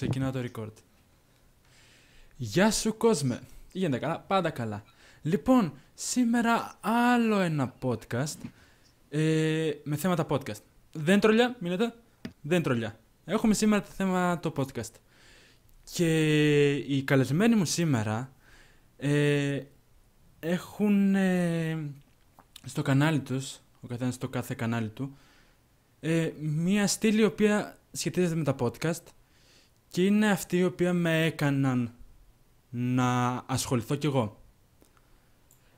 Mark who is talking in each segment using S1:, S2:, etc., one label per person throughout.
S1: Ξεκινάω το record. Γεια σου κόσμε. Τι γίνεται καλά, πάντα καλά. Λοιπόν, σήμερα άλλο ένα podcast ε, με θέματα podcast. Δεν τρολιά, μείνετε. Δεν τρολιά. Έχουμε σήμερα το θέμα το podcast. Και οι καλεσμένοι μου σήμερα ε, έχουν ε, στο κανάλι τους, ο καθένας στο κάθε κανάλι του, ε, μία στήλη η οποία σχετίζεται με τα podcast και είναι αυτή η οποία με έκαναν να ασχοληθώ κι εγώ.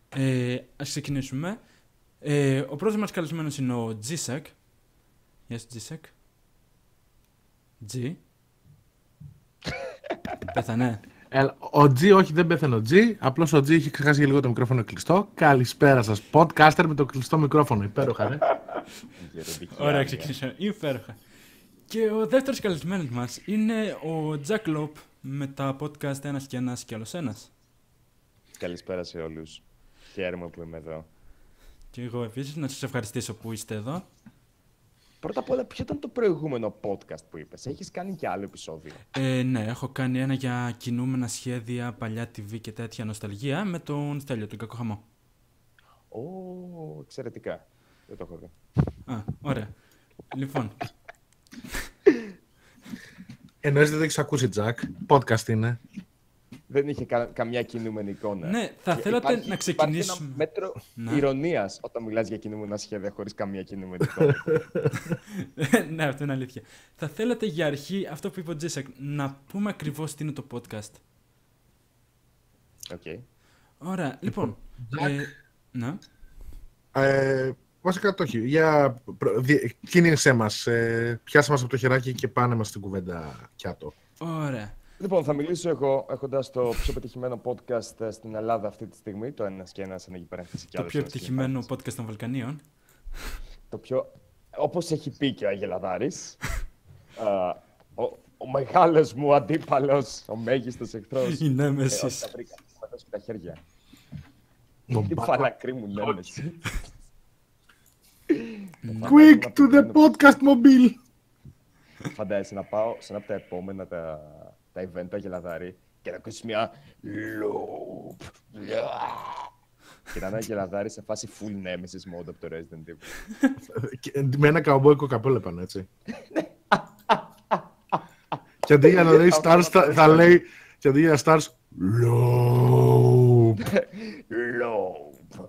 S1: Ε, ας ξεκινήσουμε. Ε, ο πρώτος μας καλεσμένος είναι ο G-Sec. Γεια σου G-Sec. G. Πέθανε.
S2: ο G, όχι δεν πέθανε ο G, απλώς ο G έχει ξεχάσει για λίγο το μικρόφωνο κλειστό. Καλησπέρα σας, podcaster με το κλειστό μικρόφωνο, υπέροχα ρε.
S1: Ωραία, ξεκινήσαμε. Υπέροχα. Και ο δεύτερος καλεσμένος μας είναι ο Jack Lop με τα podcast «Ένας και ένας και άλλος ένας».
S3: Καλησπέρα σε όλους. Χαίρομαι που είμαι εδώ.
S1: Και εγώ επίσης να σας ευχαριστήσω που είστε εδώ.
S3: Πρώτα απ' όλα, ποιο ήταν το προηγούμενο podcast που είπες; Έχεις κάνει και άλλο επεισόδιο;
S1: Ε, ναι, έχω κάνει ένα για κινούμενα σχέδια, παλιά TV και τέτοια νοσταλγία με τον Στέλιο, τον Κακοχαμό.
S3: Ω, εξαιρετικά. Δεν το έχω δει.
S1: Α, ωραία. λοιπόν,
S2: Εννοείς δεν το έχεις ακούσει, Jack; Podcast είναι.
S3: Δεν είχε κα- καμιά κινούμενη εικόνα.
S1: Ναι, θα θέλατε να ξεκινήσουμε.
S3: Υπάρχει ένα μέτρο
S1: Ναι.
S3: ειρωνείας όταν μιλάς για κινούμενα σχέδια χωρίς καμία κινούμενη εικόνα.
S1: ναι, αυτό είναι αλήθεια. Θα θέλατε για αρχή, αυτό που είπε ο GSak, να πούμε ακριβώς τι είναι το podcast;
S3: Οκ.
S1: Ωραία, λοιπόν.
S2: Jack.
S1: ε, ναι.
S2: Ε, βασικά το όχι. Για προ- δι- κίνησέ μας. Ε, πιάσε μας από το χεράκι και πάνε μας στην κουβέντα Κιάτο.
S1: Ωραία.
S3: Λοιπόν, θα μιλήσω εγώ έχοντας το πιο πετυχημένο podcast ε, στην Ελλάδα αυτή τη στιγμή. Το ένας και ένας ανοίγει παρένθεση κι
S1: Το
S3: άλλος
S1: πιο
S3: ένας
S1: επιτυχημένο
S3: και
S1: podcast των Βαλκανίων.
S3: Το πιο. Όπως έχει πει και ο Αγελαδάρης, α, ο, ο μεγάλος μου αντίπαλος, ο μέγιστος εχθρός.
S1: Η
S3: ε,
S1: Νέμεσης.
S3: όχι, τα βρήκα. Θα μου δώσει τα χέρια.
S2: Ο
S3: Τι
S2: Μπα-
S3: φαλακρή μου Νέμεση.
S2: Quick to the podcast mobile.
S3: Φαντάζεσαι να πάω σε ένα από τα επόμενα τα, τα event του Αγελαδάρη και να ακούσεις μια loop. Και να είναι ο Αγελαδάρης σε φάση full nemesis mode από το Resident Evil.
S2: Και με ένα καουμπόικο καπέλο επάνω, έτσι. και αντί για να λέει stars, θα, θα λέει και αντί για stars, low.
S3: Loop.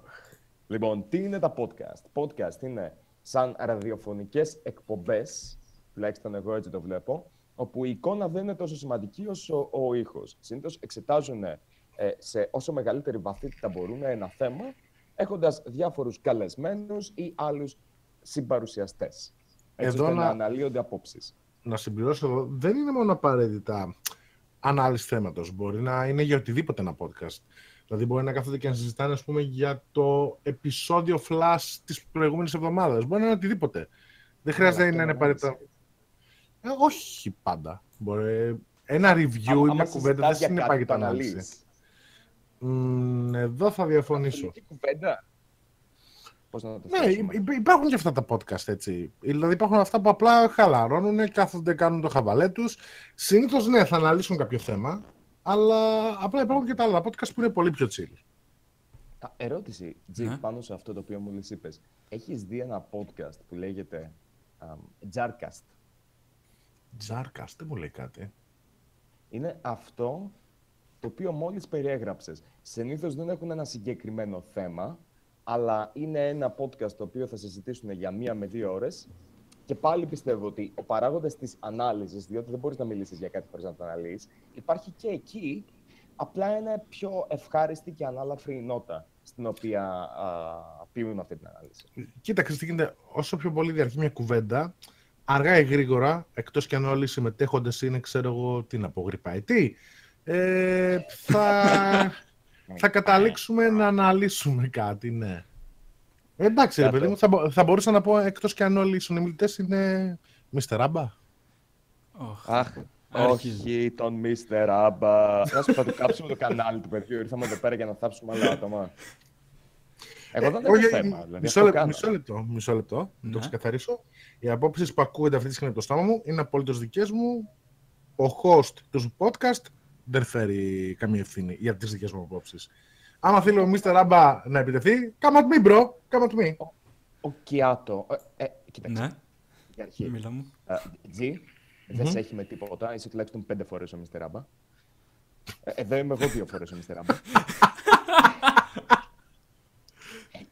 S3: Λοιπόν, τι είναι τα podcast; Podcast είναι σαν ραδιοφωνικές εκπομπές, τουλάχιστον εγώ έτσι το βλέπω, όπου η εικόνα δεν είναι τόσο σημαντική όσο ο ήχος. Συνήθως εξετάζουν ε, σε όσο μεγαλύτερη βαθύτητα μπορούν ένα θέμα, έχοντας διάφορους καλεσμένους ή άλλους συμπαρουσιαστές. Έτσι
S2: Εδώ
S3: ώστε να
S2: να-
S3: αναλύονται απόψεις.
S2: να συμπληρώσω εδώ, δεν είναι μόνο απαραίτητα ανάλυση θέματος. Μπορεί να είναι για οτιδήποτε ένα podcast. Δηλαδή μπορεί να κάθονται και να συζητάνε ας πούμε, για το επεισόδιο flash της προηγούμενης εβδομάδας. Μπορεί να είναι οτιδήποτε. Δεν χρειάζεται
S3: αυτό
S2: να είναι
S3: είναι
S2: απαραίτητα... Ε, όχι πάντα. Μπορεί... Ένα review ή μια κουβέντα δεν συνεπάγεται ανάλυση. Μ, εδώ θα διαφωνήσω.
S3: Πολιτική κουβέντα. Πώς να το
S2: Ναι,
S3: θέσουμε.
S2: υ- υπάρχουν και αυτά τα podcast έτσι. Δηλαδή υπάρχουν αυτά που απλά χαλαρώνουν, κάθονται, κάνουν το χαβαλέ τους. Συνήθως ναι, θα αναλύσουν κάποιο θέμα, αλλά απλά υπάρχουν και τα άλλα podcast που είναι πολύ πιο chill.
S3: Α, ερώτηση, Τζι,
S1: Ναι.
S3: πάνω σε αυτό το οποίο μόλις είπες. Έχεις δει ένα podcast που λέγεται α, Jarcast;
S2: Τζάρκα, δεν μου λέει κάτι.
S3: Είναι αυτό το οποίο μόλις περιέγραψες. Συνήθως δεν έχουν ένα συγκεκριμένο θέμα, αλλά είναι ένα podcast το οποίο θα συζητήσουν για μία με δύο ώρες και πάλι πιστεύω ότι ο παράγοντας της ανάλυσης, διότι δεν μπορείς να μιλήσεις για κάτι χωρίς να το αναλύεις, υπάρχει και εκεί, απλά είναι πιο ευχάριστη και ανάλαφρη νότα στην οποία α, πίνουν αυτή την ανάλυση.
S2: Κοίταξε τι γίνεται. Όσο πιο πολύ διαρκεί μια κουβέντα, αργά ή γρήγορα, εκτός κι αν όλοι οι συμμετέχοντες είναι, ξέρω εγώ, τι να πω, γρυπαετοί, ε, θα, θα καταλήξουμε να αναλύσουμε κάτι, ναι. Ε, εντάξει, ρε
S3: Κάτω.
S2: παιδί μου, θα, μπο- θα μπορούσα να πω εκτός κι αν όλοι οι συνομιλητές είναι Mr. Άμπα.
S1: Οχ.
S3: Αχ,
S1: Αρχίζει.
S3: όχι τον Mr. Άμπα. Να σου θα του κάψουμε το κανάλι του παιδιού. Ήρθαμε εδώ πέρα για να θάψουμε άλλα άτομα. Εγώ δεν έχω
S2: Όχι,
S3: θέμα. Δηλαδή,
S2: μισό,
S3: αυτό
S2: λεπτό,
S3: κάνω.
S2: μισό λεπτό, μισό λεπτό, να
S1: Ναι.
S2: το ξεκαθαρίσω. Οι απόψεις που ακούγονται αυτή τη στιγμή από το στόμα μου είναι απολύτω δικές μου. ο host του podcast δεν φέρει καμία ευθύνη για τις δικές μου απόψεις. Άμα θέλει ο Mr. Άμπα να επιτεθεί, come at me, bro. Come at me.
S3: Ο Κιάτο. Ε, ε, κοίταξε.
S1: Ναι,
S3: Για αρχή.
S1: μίλα μου.
S3: Ε, G, δεν σε έχει με τίποτα. Είσαι τουλάχιστον πέντε φορές ο Mr. Άμπα. Ε, εδώ είμαι εγώ δύο φορές ο Mr. Άμπα.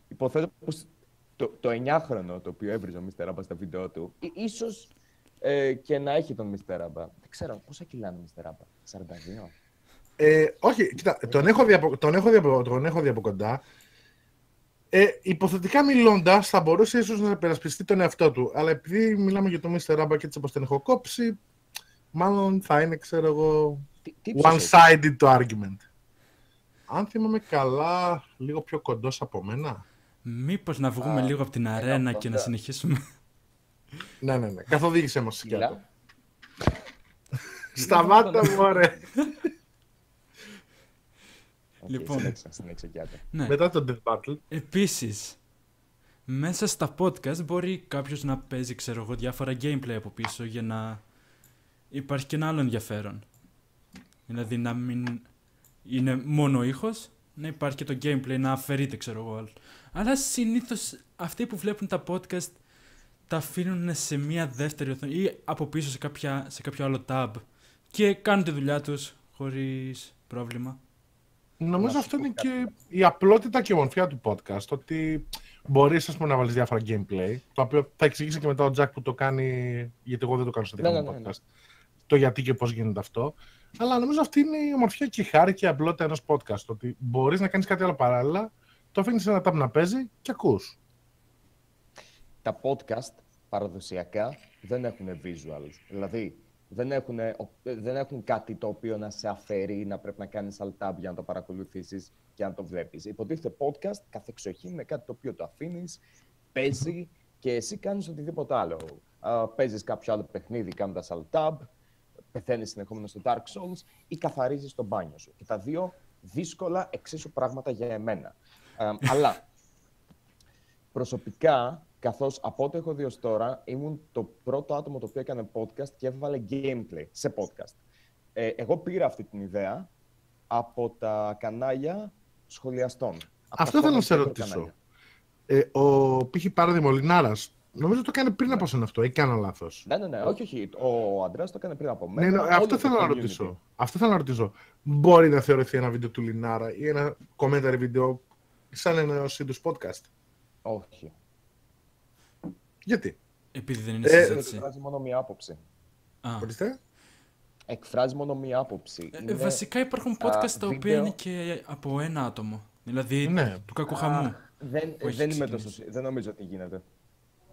S3: Υποθέτω πως το, το 9χρονο το οποίο έβριζε ο Mr. Άμπα στα βίντεο του, ί- ίσως ε, και να έχει τον Mr. Άμπα. Δεν ξέρω, πόσα κιλά είναι ο Mr. Άμπα, 42.
S2: Ε, όχι, κοίτα, τον έχω δει από, τον έχω δει από, τον έχω δει από κοντά. Ε, υποθετικά μιλώντας, θα μπορούσε ίσως να υπερασπιστεί τον εαυτό του. Αλλά επειδή μιλάμε για τον Mr. Άμπα και έτσι όπως τον έχω κόψει, μάλλον θα είναι, ξέρω εγώ,
S3: Τι, τι ύψος έχει;
S2: one-sided το argument. Αν θυμάμαι καλά, λίγο πιο κοντός από μένα.
S1: Μήπως να βγούμε
S3: Α,
S1: λίγο από την
S3: ένα
S1: αρένα και να
S3: 80.
S1: συνεχίσουμε;
S2: Ναι, ναι, ναι. Καθοδήγησέ μας, Κιάτο.
S3: Κιλά.
S2: Σταμάτα μου, ωραία.
S3: Οκ,
S1: Λοιπόν.
S3: συνέχισε, συνέχισε Κιάτο.
S1: ναι.
S2: Μετά το Death Battle.
S1: Επίσης, μέσα στα podcast μπορεί κάποιος να παίζει, ξέρω εγώ, διάφορα gameplay από πίσω για να υπάρχει και ένα άλλο ενδιαφέρον. Δηλαδή να μην είναι μόνο ο ήχος, να υπάρχει και το gameplay να αφαιρείται, ξέρω εγώ. άλλο. Αλλά συνήθως αυτοί που βλέπουν τα podcast τα αφήνουν σε μία δεύτερη οθόνη ή από πίσω σε, κάποια, σε κάποιο άλλο tab και κάνουν τη δουλειά τους χωρίς πρόβλημα.
S2: Νομίζω
S3: Να
S2: αυτό
S3: σου
S2: είναι
S3: πω
S2: και η απλότητα και η ομορφιά του podcast. Ότι μπορείς ας πούμε, να βάλεις διάφορα gameplay. Το οποίο θα εξηγήσει και μετά ο Jack που το κάνει, γιατί εγώ δεν το κάνω στο δικό
S3: Ναι,
S2: μου
S3: ναι, ναι, ναι.
S2: podcast. Το γιατί και πώς γίνεται αυτό. Αλλά νομίζω αυτή είναι η ομορφιά και η χάρη και η απλότητα ενός podcast. Ότι μπορείς να κάνεις κάτι άλλο παράλληλα, το αφήνεις ένα tab να παίζει και ακούς.
S3: τα podcast παραδοσιακά δεν έχουν visuals. Δηλαδή, δεν έχουν, δεν έχουν κάτι το οποίο να σε αφαιρεί, να πρέπει να κάνεις alt tab για να το παρακολουθήσεις και να το βλέπεις. Υποτίθεται podcast, καθ' εξοχή, είναι κάτι το οποίο το αφήνεις, παίζει και εσύ κάνεις οτιδήποτε άλλο. Α, παίζεις κάποιο άλλο παιχνίδι κάνοντας alt tab, πεθαίνεις συνεχόμενα στο Dark Souls ή καθαρίζεις το μπάνιο σου. Και τα δύο δύσκολα εξίσου πράγματα για εμένα. Ε, αλλά προσωπικά, καθώς από ό,τι έχω δει ως τώρα, ήμουν το πρώτο άτομο το οποίο έκανε podcast και έβαλε gameplay σε podcast. Ε, εγώ πήρα αυτή την ιδέα από τα κανάλια σχολιαστών. Από
S2: Αυτό
S3: τα
S2: θέλω να σε
S3: comment
S2: ρωτήσω.
S3: κανάλια.
S2: Ε, ο π.χ. παράδειγμα ο Λινάρας, νομίζω το κάνει πριν από σένα αυτό, ή κάνω λάθος;
S3: Ναι, ναι, ναι, όχι, όχι. Ο Αντρέας το έκανε πριν από
S2: Ναι,
S3: μένα.
S2: ναι,
S3: όλο
S2: αυτό
S3: το
S2: θέλω να
S3: community.
S2: ρωτήσω. Αυτό θέλω να ρωτήσω. Μπορεί να θεωρηθεί ένα βίντεο του Λινάρα ή ένα commentary βίντεο σαν ένα είδους podcast;
S3: Όχι.
S2: Γιατί;
S1: Επειδή δεν είναι
S2: Ε,
S1: συζήτηση.
S3: Εκφράζει μόνο μία άποψη.
S1: Α.
S2: Ορίστε.
S3: Εκφράζει μόνο μία άποψη.
S1: Ε,
S3: Είναι-
S1: Βασικά υπάρχουν
S3: α,
S1: podcast τα οποία
S3: βίντεο.
S1: είναι και από ένα άτομο. Δηλαδή
S2: Ναι.
S1: του κακοχαμού.
S3: Δεν,
S1: που έχει
S3: δεν, είμαι
S1: ξεκινήσει.
S3: τόσο, σι- δεν νομίζω ότι γίνεται.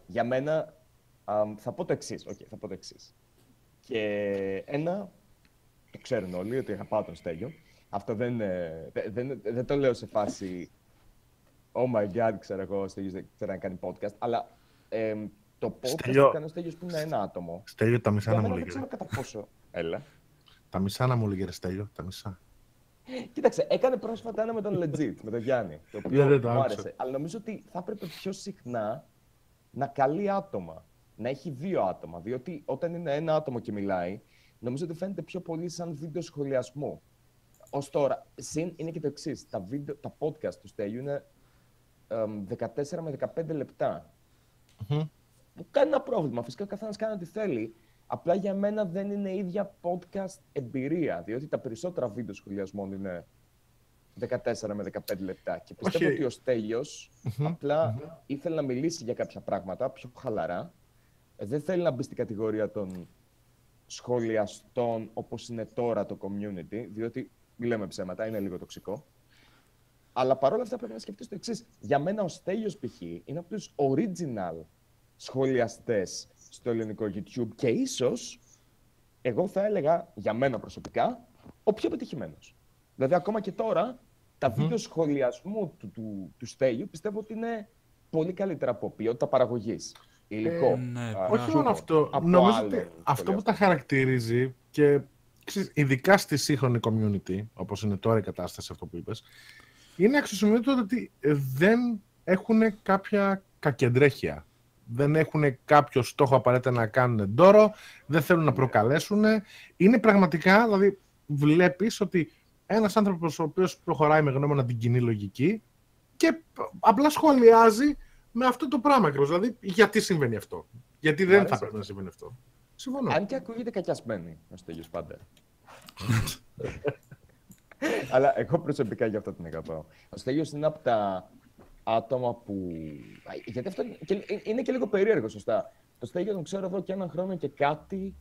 S3: Για μένα, αμ, θα πω το εξής. θα πω το εξής. Και ένα, το ξέρουν όλοι ότι αγαπάω τον Στέλιο. Αυτό δεν, ε, δε- δεν, δεν το λέω σε φάση Oh my god, ξέρω εγώ, ο Στέλιος δεν ξέρει να κάνει podcast. Αλλά εμ, το podcast
S2: Στέλιο.
S3: που κάνει ο Στέλιος που είναι ένα άτομο.
S2: Στέλιο, τα μισά
S3: Για
S2: να μου
S3: μένα δεν
S2: λέγε.
S3: ξέρω κατά πόσο. Έλα.
S2: Τα μισά να μου λέγε, ρε Στέλιο, τα μισά.
S3: Κοίταξε, έκανε πρόσφατα ένα με τον Legit, με τον Γιάννη. Το οποίο
S2: Ναι, δεν το
S3: μου
S2: άκουσα.
S3: άρεσε. Αλλά νομίζω ότι θα έπρεπε πιο συχνά να καλεί άτομα. Να έχει δύο άτομα. Διότι όταν είναι ένα άτομο και μιλάει, νομίζω ότι φαίνεται πιο πολύ σαν βίντεο σχολιασμού. Ω τώρα, συν είναι και το εξής. Τα, βίντεο- τα podcast του Στέλιου είναι εμ, 14 με 15 λεπτά.
S2: Μμμ.
S3: Που κάνει ένα πρόβλημα. Φυσικά ο καθένας κάνει ό,τι θέλει. Απλά για μένα δεν είναι η ίδια podcast εμπειρία. Διότι τα περισσότερα βίντεο σχολιασμών είναι 14 με 15 λεπτά. Και πιστεύω
S2: Όχι.
S3: ότι ο Στέλιος απλά ήθελε να μιλήσει για κάποια πράγματα πιο χαλαρά. Ε, Δεν θέλει να μπει στην κατηγορία των σχολιαστών όπως είναι τώρα το community, διότι μιλάμε ψέματα, είναι λίγο τοξικό. Αλλά παρόλα αυτά πρέπει να σκεφτείς το εξής. Για μένα ο Στέλιος π.χ. είναι από τους original σχολιαστές στο ελληνικό YouTube και ίσως, εγώ θα έλεγα, για μένα προσωπικά, ο πιο πετυχημένος. Δηλαδή ακόμα και τώρα, τα βίντεο σχολιασμού του, του, του Στέλιου πιστεύω ότι είναι πολύ καλύτερα από ποιότητα παραγωγής. Υλικό.
S1: Ε, ναι,
S3: α,
S1: μπράβο.
S2: Όχι μόνο
S3: χιούμορ,
S2: αυτό.
S3: από
S2: Νομίζω
S3: άλλο
S2: ότι αυτό που
S3: σχολιαστή.
S2: τα χαρακτηρίζει και ξέρεις, ειδικά στη σύγχρονη community, όπως είναι τώρα η κατάσταση αυτό που είπες, είναι αξιοσημείωτο ότι δεν έχουν κάποια κακεντρέχεια. δεν έχουν κάποιο στόχο απαραίτητα να κάνουν ντόρο, δεν θέλουν να προκαλέσουν. Είναι πραγματικά, δηλαδή, βλέπεις ότι ένας άνθρωπος ο οποίος προχωράει με γνώμονα την κοινή λογική και απλά σχολιάζει με αυτό το πράγμα ακριβώς. Δηλαδή, γιατί συμβαίνει αυτό; Γιατί δεν θα πρέπει να συμβαίνει αυτό; Συμφωνώ.
S3: Αν και ακούγεται κακιασμένη ο Στέγιος πάντα. Αλλά εγώ προσωπικά για αυτό την αγαπάω. Ο Στέγιος είναι από τα άτομα που... Γιατί αυτό είναι και λίγο περίεργο, σωστά. Το Στέγιο τον ξέρω εδώ και έναν χρόνο και κάτι.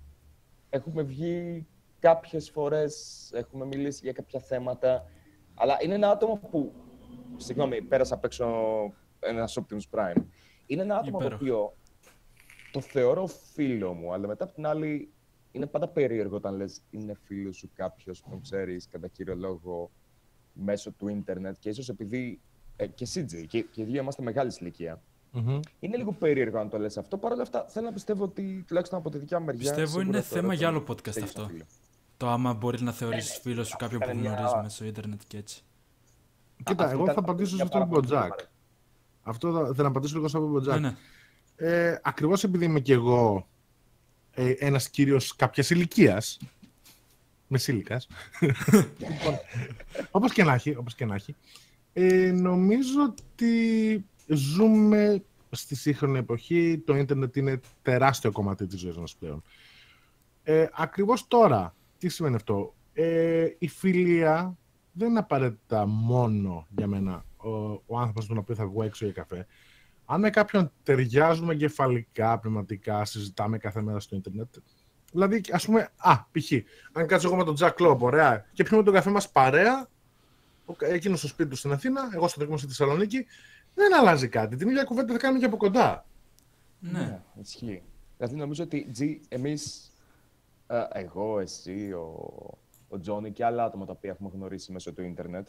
S3: Έχουμε βγει κάποιες φορές, έχουμε μιλήσει για κάποια θέματα. Αλλά είναι ένα άτομο που... Συγγνώμη, πέρασα απ' έξω ένα Optimus Prime. Είναι ένα άτομο το οποίο το θεωρώ φίλο μου, αλλά μετά από την άλλη είναι πάντα περίεργο όταν λες είναι φίλος σου κάποιος που τον ξέρεις κατά κύριο λόγο μέσω του ίντερνετ και ίσως επειδή ε, και εσύ και, και οι δύο είμαστε μεγάλη ηλικία. Mm-hmm. Είναι λίγο περίεργο αν το λες αυτό. Παρ' όλα αυτά θέλω να πιστεύω ότι τουλάχιστον από τη δικιά μεριά.
S1: Πιστεύω είναι θέμα για άλλο podcast αυτό. Το άμα μπορεί να θεωρήσεις ναι, φίλο σου κάποιον που γνωρίζεις μέσω ίντερνετ και έτσι.
S2: Κοίτα, εγώ θα απαντήσω σε αυτό που Τζακ. Αυτό θα, θα απαντήσω λίγο σε αυτό που Τζακ. Ναι, ναι. Ε, ακριβώς επειδή είμαι και εγώ ε, ένας κύριος κάποιας ηλικίας. Μεσήλικας. λοιπόν, όπως και να έχει, όπως και να έχει ε, νομίζω ότι ζούμε στη σύγχρονη εποχή. Το ίντερνετ είναι τεράστιο κομμάτι της ζωής μας πλέον. Ε, ακριβώς τώρα, τι σημαίνει αυτό; Ε, η φιλία δεν είναι απαραίτητα μόνο για μένα ο, ο άνθρωπος τον οποίο θα βγω έξω για καφέ αν με κάποιον ταιριάζουμε κεφαλικά, πνευματικά, συζητάμε κάθε μέρα στο Ιντερνετ. Δηλαδή, ας πούμε, α, π.χ. αν κάτσω εγώ με τον Τζακ Λόμπ, ωραία, και πιούμε τον καφέ μας παρέα, εκείνος στο σπίτι του στην Αθήνα, εγώ στο δικό μου στη Θεσσαλονίκη, δεν αλλάζει κάτι. Την ίδια κουβέντα θα κάνουμε και από κοντά.
S3: Ναι, ναι ισχύει. Δηλαδή, νομίζω ότι εμείς, εγώ, εσύ, ο, ο Τζόνι και άλλα άτομα τα οποία έχουμε γνωρίσει μέσω του Ιντερνετ,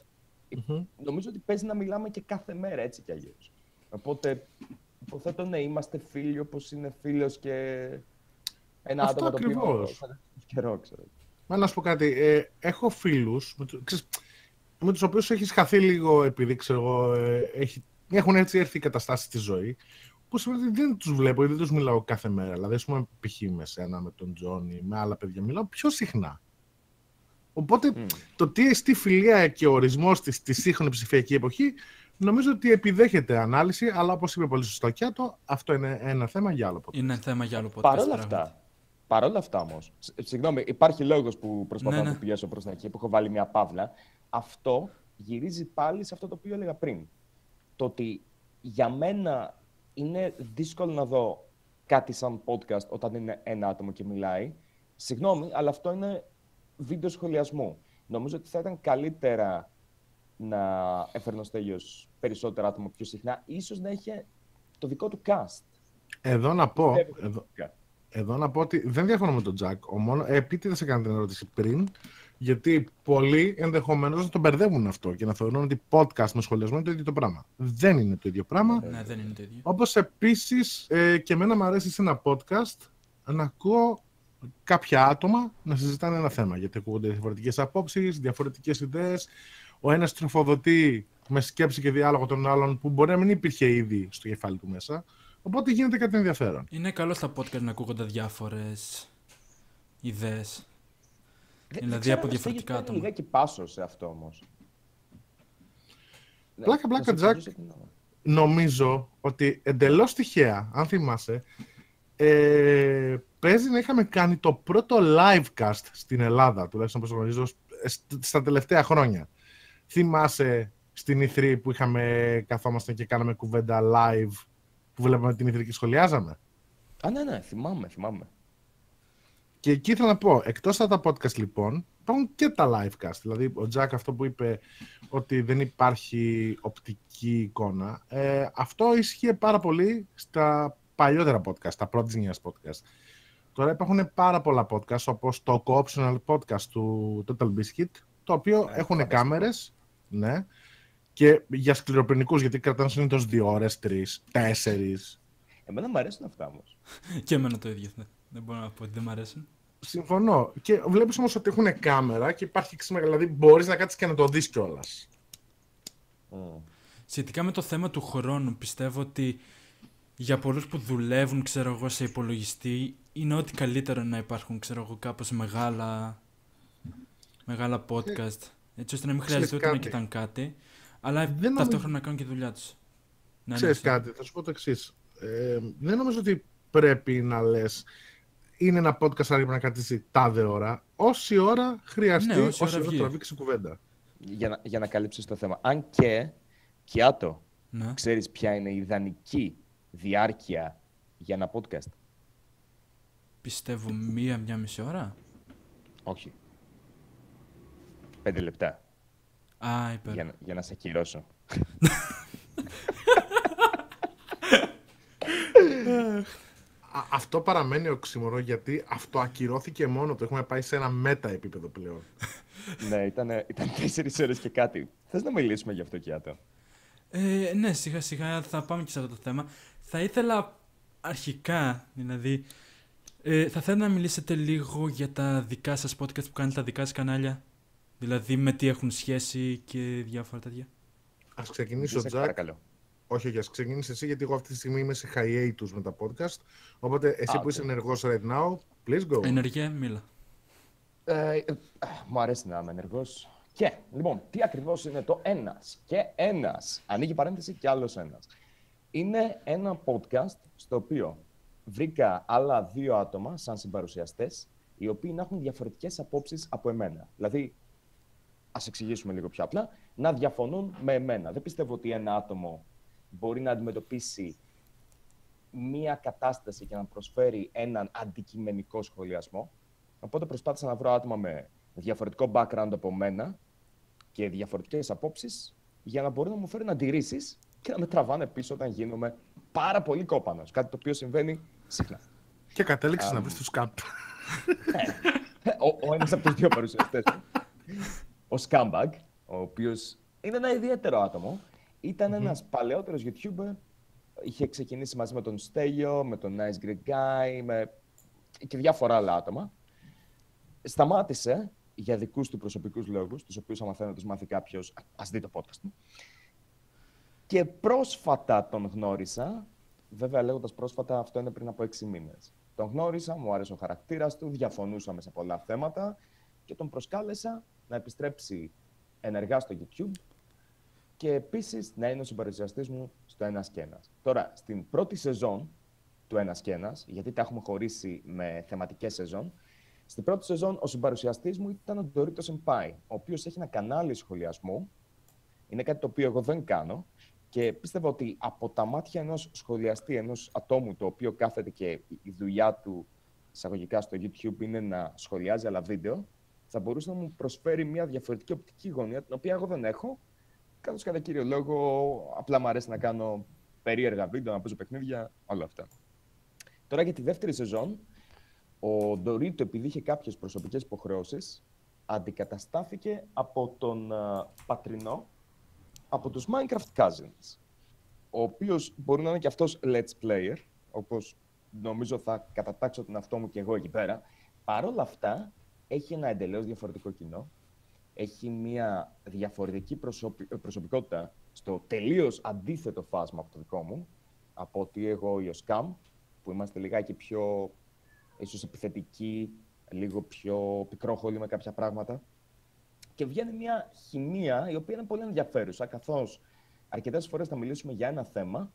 S3: mm-hmm. νομίζω ότι παίζει να μιλάμε και κάθε μέρα έτσι κι αλλιώς. Οπότε, υποθέτω ναι, είμαστε φίλοι όπως είναι φίλος και ένα Αυτό άτομο ακριβώς. το οποίο καιρό, ξέρω.
S2: Μα να σου πω κάτι, ε, έχω φίλους με, ξέρεις, με τους οποίους έχεις χαθεί λίγο επειδή ξέρω ε, έχει, έχουν έτσι έρθει οι καταστάσεις στη ζωή που σημαίνει ότι δεν τους βλέπω ή δεν τους μιλάω κάθε μέρα. Δηλαδή, ας πούμε, π.χ. με σένα, με τον Τζόνι, με άλλα παιδιά, μιλάω πιο συχνά. Οπότε, mm. το τι εστί φιλία και ο ορισμός της στη σύγχρονη ψηφιακή εποχή Νομίζω ότι επιδέχεται ανάλυση, αλλά όπως είπε πολύ σωστά και το, αυτό είναι ένα θέμα για άλλο podcast.
S1: Είναι θέμα για άλλο podcast.
S3: Παρ' όλα αυτά, παρόλα αυτά όμως, συγγνώμη, υπάρχει λόγος που προσπαθώ ναι, να ναι. το πιέσω προς τα εκεί, που έχω βάλει μια παύλα. Αυτό γυρίζει πάλι σε αυτό το οποίο έλεγα πριν. Το ότι για μένα είναι δύσκολο να δω κάτι σαν podcast όταν είναι ένα άτομο και μιλάει. Συγγνώμη, αλλά αυτό είναι βίντεο σχολιασμού. Νομίζω ότι θα ήταν καλύτερα να έφερνε ο Στέλιος περισσότερα άτομα πιο συχνά, ίσως να είχε το δικό του cast.
S2: Εδώ να πω, εδώ, εδώ να πω ότι δεν διαφωνώ με τον Τζακ. Ο μόνο, επίτηδες έκανα την ερώτηση πριν, γιατί πολλοί ενδεχομένως να τον μπερδεύουν αυτό και να θεωρούν ότι podcast με σχολιασμό είναι το ίδιο το πράγμα. Δεν είναι το ίδιο πράγμα.
S1: Ναι, δεν είναι το ίδιο.
S2: Όπως επίσης ε, και εμένα μου αρέσει σε ένα podcast να ακούω κάποια άτομα να συζητάνε ένα θέμα. Γιατί ακούγονται διαφορετικές απόψεις, διαφορετικές ιδέες ο ένας τροφοδοτεί με σκέψη και διάλογο των άλλων που μπορεί να μην υπήρχε ήδη στο κεφάλι του μέσα. Οπότε γίνεται κάτι ενδιαφέρον.
S1: Είναι καλό στα podcast να ακούγονται διάφορες ιδέες. Δηλαδή από διαφορετικά άτομα.
S3: Είναι και πάσο σε αυτό όμως.
S2: Πλάκα, πλάκα, Τζακ. Νομίζω ότι εντελώς τυχαία, αν θυμάσαι, ε, παίζει να είχαμε κάνει το πρώτο livecast στην Ελλάδα, τουλάχιστον όπως γνωρίζω, στα τελευταία χρόνια. Θυμάσαι στην E3 που είχαμε καθόμαστε και κάναμε κουβέντα live που βλέπαμε την E3 και σχολιάζαμε.
S3: Α, ναι, ναι, θυμάμαι, θυμάμαι.
S2: Και εκεί ήθελα να πω, εκτός από τα podcast λοιπόν, υπάρχουν και τα livecast. Δηλαδή, ο Τζακ αυτό που είπε ότι δεν υπάρχει οπτική εικόνα, ε, αυτό ισχύει πάρα πολύ στα παλιότερα podcast, τα πρώτης γενιάς podcast. Τώρα υπάρχουν πάρα πολλά podcast, όπως το co-optional podcast του Total Biscuit, το οποίο yeah, έχουν κάμερες, ναι. Και για σκληροπυρηνικούς, γιατί κρατάνε συνήθως δύο ώρες, τρεις, τέσσερις.
S3: Εμένα μου αρέσουν αυτά όμως.
S1: και εμένα το ίδιο. Ναι. Δεν μπορώ να πω ότι δεν μου αρέσουν.
S2: Συμφωνώ. Και βλέπεις όμως ότι έχουν κάμερα και υπάρχει ξύμα, δηλαδή μπορείς να κάτσεις και να το δεις κιόλας.
S1: Mm. Σχετικά με το θέμα του χρόνου, πιστεύω ότι για πολλούς που δουλεύουν, ξέρω εγώ, σε υπολογιστή, είναι ό,τι καλύτερο να υπάρχουν, ξέρω εγώ, κάπως μεγάλα, μεγάλα podcast. Έτσι ώστε να μην χρειάζεται ούτε να
S2: κάτι.
S1: κοιτάνε κάτι, αλλά
S2: Δεν νομίζω-
S1: ταυτόχρονα να κάνουν και τη δουλειά τους. Ναι, ναι,
S2: Ξέρεις
S1: αυτό.
S2: κάτι, θα σου πω το εξής. Ε, δεν νομίζω ότι πρέπει να λες είναι ένα podcast άρα πρέπει να κρατήσει τάδε ώρα. Όση ώρα χρειαστεί,
S1: Ναι, όση
S2: όση
S1: ώρα
S2: ώρα
S1: βγει.
S2: τραβήξει κουβέντα.
S3: Για να, για να καλύψεις το θέμα. Αν και, Κιάτο,
S1: Ναι.
S3: ξέρεις ποια είναι η ιδανική διάρκεια για ένα podcast;
S1: Πιστεύω μία-μία μισή ώρα.
S3: Όχι. Πέντε λεπτά.
S1: Α, υπέρ.
S3: Για, να- για να σε ακυρώσω.
S2: Α, αυτό παραμένει οξύμορο γιατί αυτό ακυρώθηκε μόνο το. Έχουμε πάει σε ένα μέτα επίπεδο πλέον.
S3: ναι, ήταν, ήταν τέσσερις ώρες και κάτι. Θες να μιλήσουμε γι' αυτό, Κιάτο;
S1: Ε, ναι, σιγά σιγά θα πάμε και σε αυτό το θέμα. Θα ήθελα αρχικά, δηλαδή, ε, θα θέλω να μιλήσετε λίγο για τα δικά σας podcast που κάνετε τα δικά σας κανάλια; Δηλαδή με τι έχουν σχέση και διάφορα τέτοια.
S2: Ας ξεκινήσει ο
S3: Σε
S2: Τζακ.
S3: παρακαλώ.
S2: Όχι, όχι, ας ξεκινήσει εσύ, γιατί εγώ αυτή τη στιγμή είμαι σε hiatus με τα podcast. Οπότε εσύ
S3: Α,
S2: που είσαι
S3: οκ.
S2: ενεργός right now, please go.
S1: Ενεργέ, μίλα.
S3: Ε, ε, μου αρέσει να είμαι ενεργός. Και, λοιπόν, τι ακριβώς είναι το ένας και ένας. Ανοίγει παρένθεση και άλλος ένας. Είναι ένα podcast στο οποίο βρήκα άλλα δύο άτομα σαν συμπαρουσιαστές, οι οποίοι να έχουν διαφορετικές απόψεις από εμένα. Δηλαδή, ας εξηγήσουμε λίγο πιο απλά, να διαφωνούν με εμένα. Δεν πιστεύω ότι ένα άτομο μπορεί να αντιμετωπίσει μία κατάσταση και να προσφέρει έναν αντικειμενικό σχολιασμό. Οπότε προσπάθησα να βρω άτομα με διαφορετικό background από μένα και διαφορετικές απόψεις για να μπορούν να μου φέρουν αντιρρήσεις και να με τραβάνε πίσω όταν γίνομαι πάρα πολύ κόπανος. Κάτι το οποίο συμβαίνει συχνά.
S2: Και κατέληξες να
S3: Α,
S2: βρεις τους σκάπ.
S3: ο, ο ένας από τους δύο παρουσιαστές. Ο Scumbag, ο οποίος είναι ένα ιδιαίτερο άτομο. Ήταν ένας παλαιότερος YouTuber. Είχε ξεκινήσει μαζί με τον Στέλιο, με τον Nice Greek Guy, με... και διάφορα άλλα άτομα. Σταμάτησε για δικούς του προσωπικούς λόγους, τους οποίους άμα θέλει να τους μάθει κάποιος, ας δει το podcast του. Και πρόσφατα τον γνώρισα, βέβαια λέγοντας πρόσφατα αυτό είναι πριν από έξι μήνες. Τον γνώρισα, μου άρεσε ο χαρακτήρας του, διαφωνούσαμε σε πολλά θέματα και τον προσκάλεσα να επιστρέψει ενεργά στο YouTube και επίσης να είναι ο συμπαρουσιαστής μου στο Ένας και Ένας. Τώρα, στην πρώτη σεζόν του Ένας και Ένας, γιατί τα έχουμε χωρίσει με θεματικές σεζόν, στην πρώτη σεζόν ο συμπαρουσιαστής μου ήταν ο Dorito Senpai, ο οποίος έχει ένα κανάλι σχολιασμού. Είναι κάτι το οποίο εγώ δεν κάνω και πίστευα ότι από τα μάτια ενός σχολιαστή, ενός ατόμου το οποίο κάθεται και η- η δουλειά του εισαγωγικά στο YouTube είναι να σχολιάζει άλλα βίντεο, θα μπορούσε να μου προσφέρει μια διαφορετική οπτική γωνία, την οποία εγώ δεν έχω, καθώς κατά κύριο λόγο απλά μου αρέσει να κάνω περίεργα βίντεο, να παίζω παιχνίδια, όλα αυτά. Τώρα για τη δεύτερη σεζόν, ο Ντορίτο, επειδή είχε κάποιες προσωπικές υποχρεώσεις, αντικαταστάθηκε από τον α, Πατρινό, από τους Minecraft Cousins, ο οποίος μπορεί να είναι και αυτός Let's Player, όπως νομίζω θα κατατάξω τον αυτό μου και εγώ εκεί πέρα. Παρ' όλα αυτά, έχει ένα εντελώς διαφορετικό κοινό, έχει μια διαφορετική προσωπι- προσωπικότητα στο τελείως αντίθετο φάσμα από το δικό μου, από ότι εγώ ή ο Σκάμ, που είμαστε λιγάκι πιο ίσως επιθετικοί, λίγο πιο πικρόχολοι με κάποια πράγματα. Και βγαίνει μια χημεία η οποία είναι πολύ ενδιαφέρουσα, καθώς αρκετές φορές θα μιλήσουμε για ένα θέμα,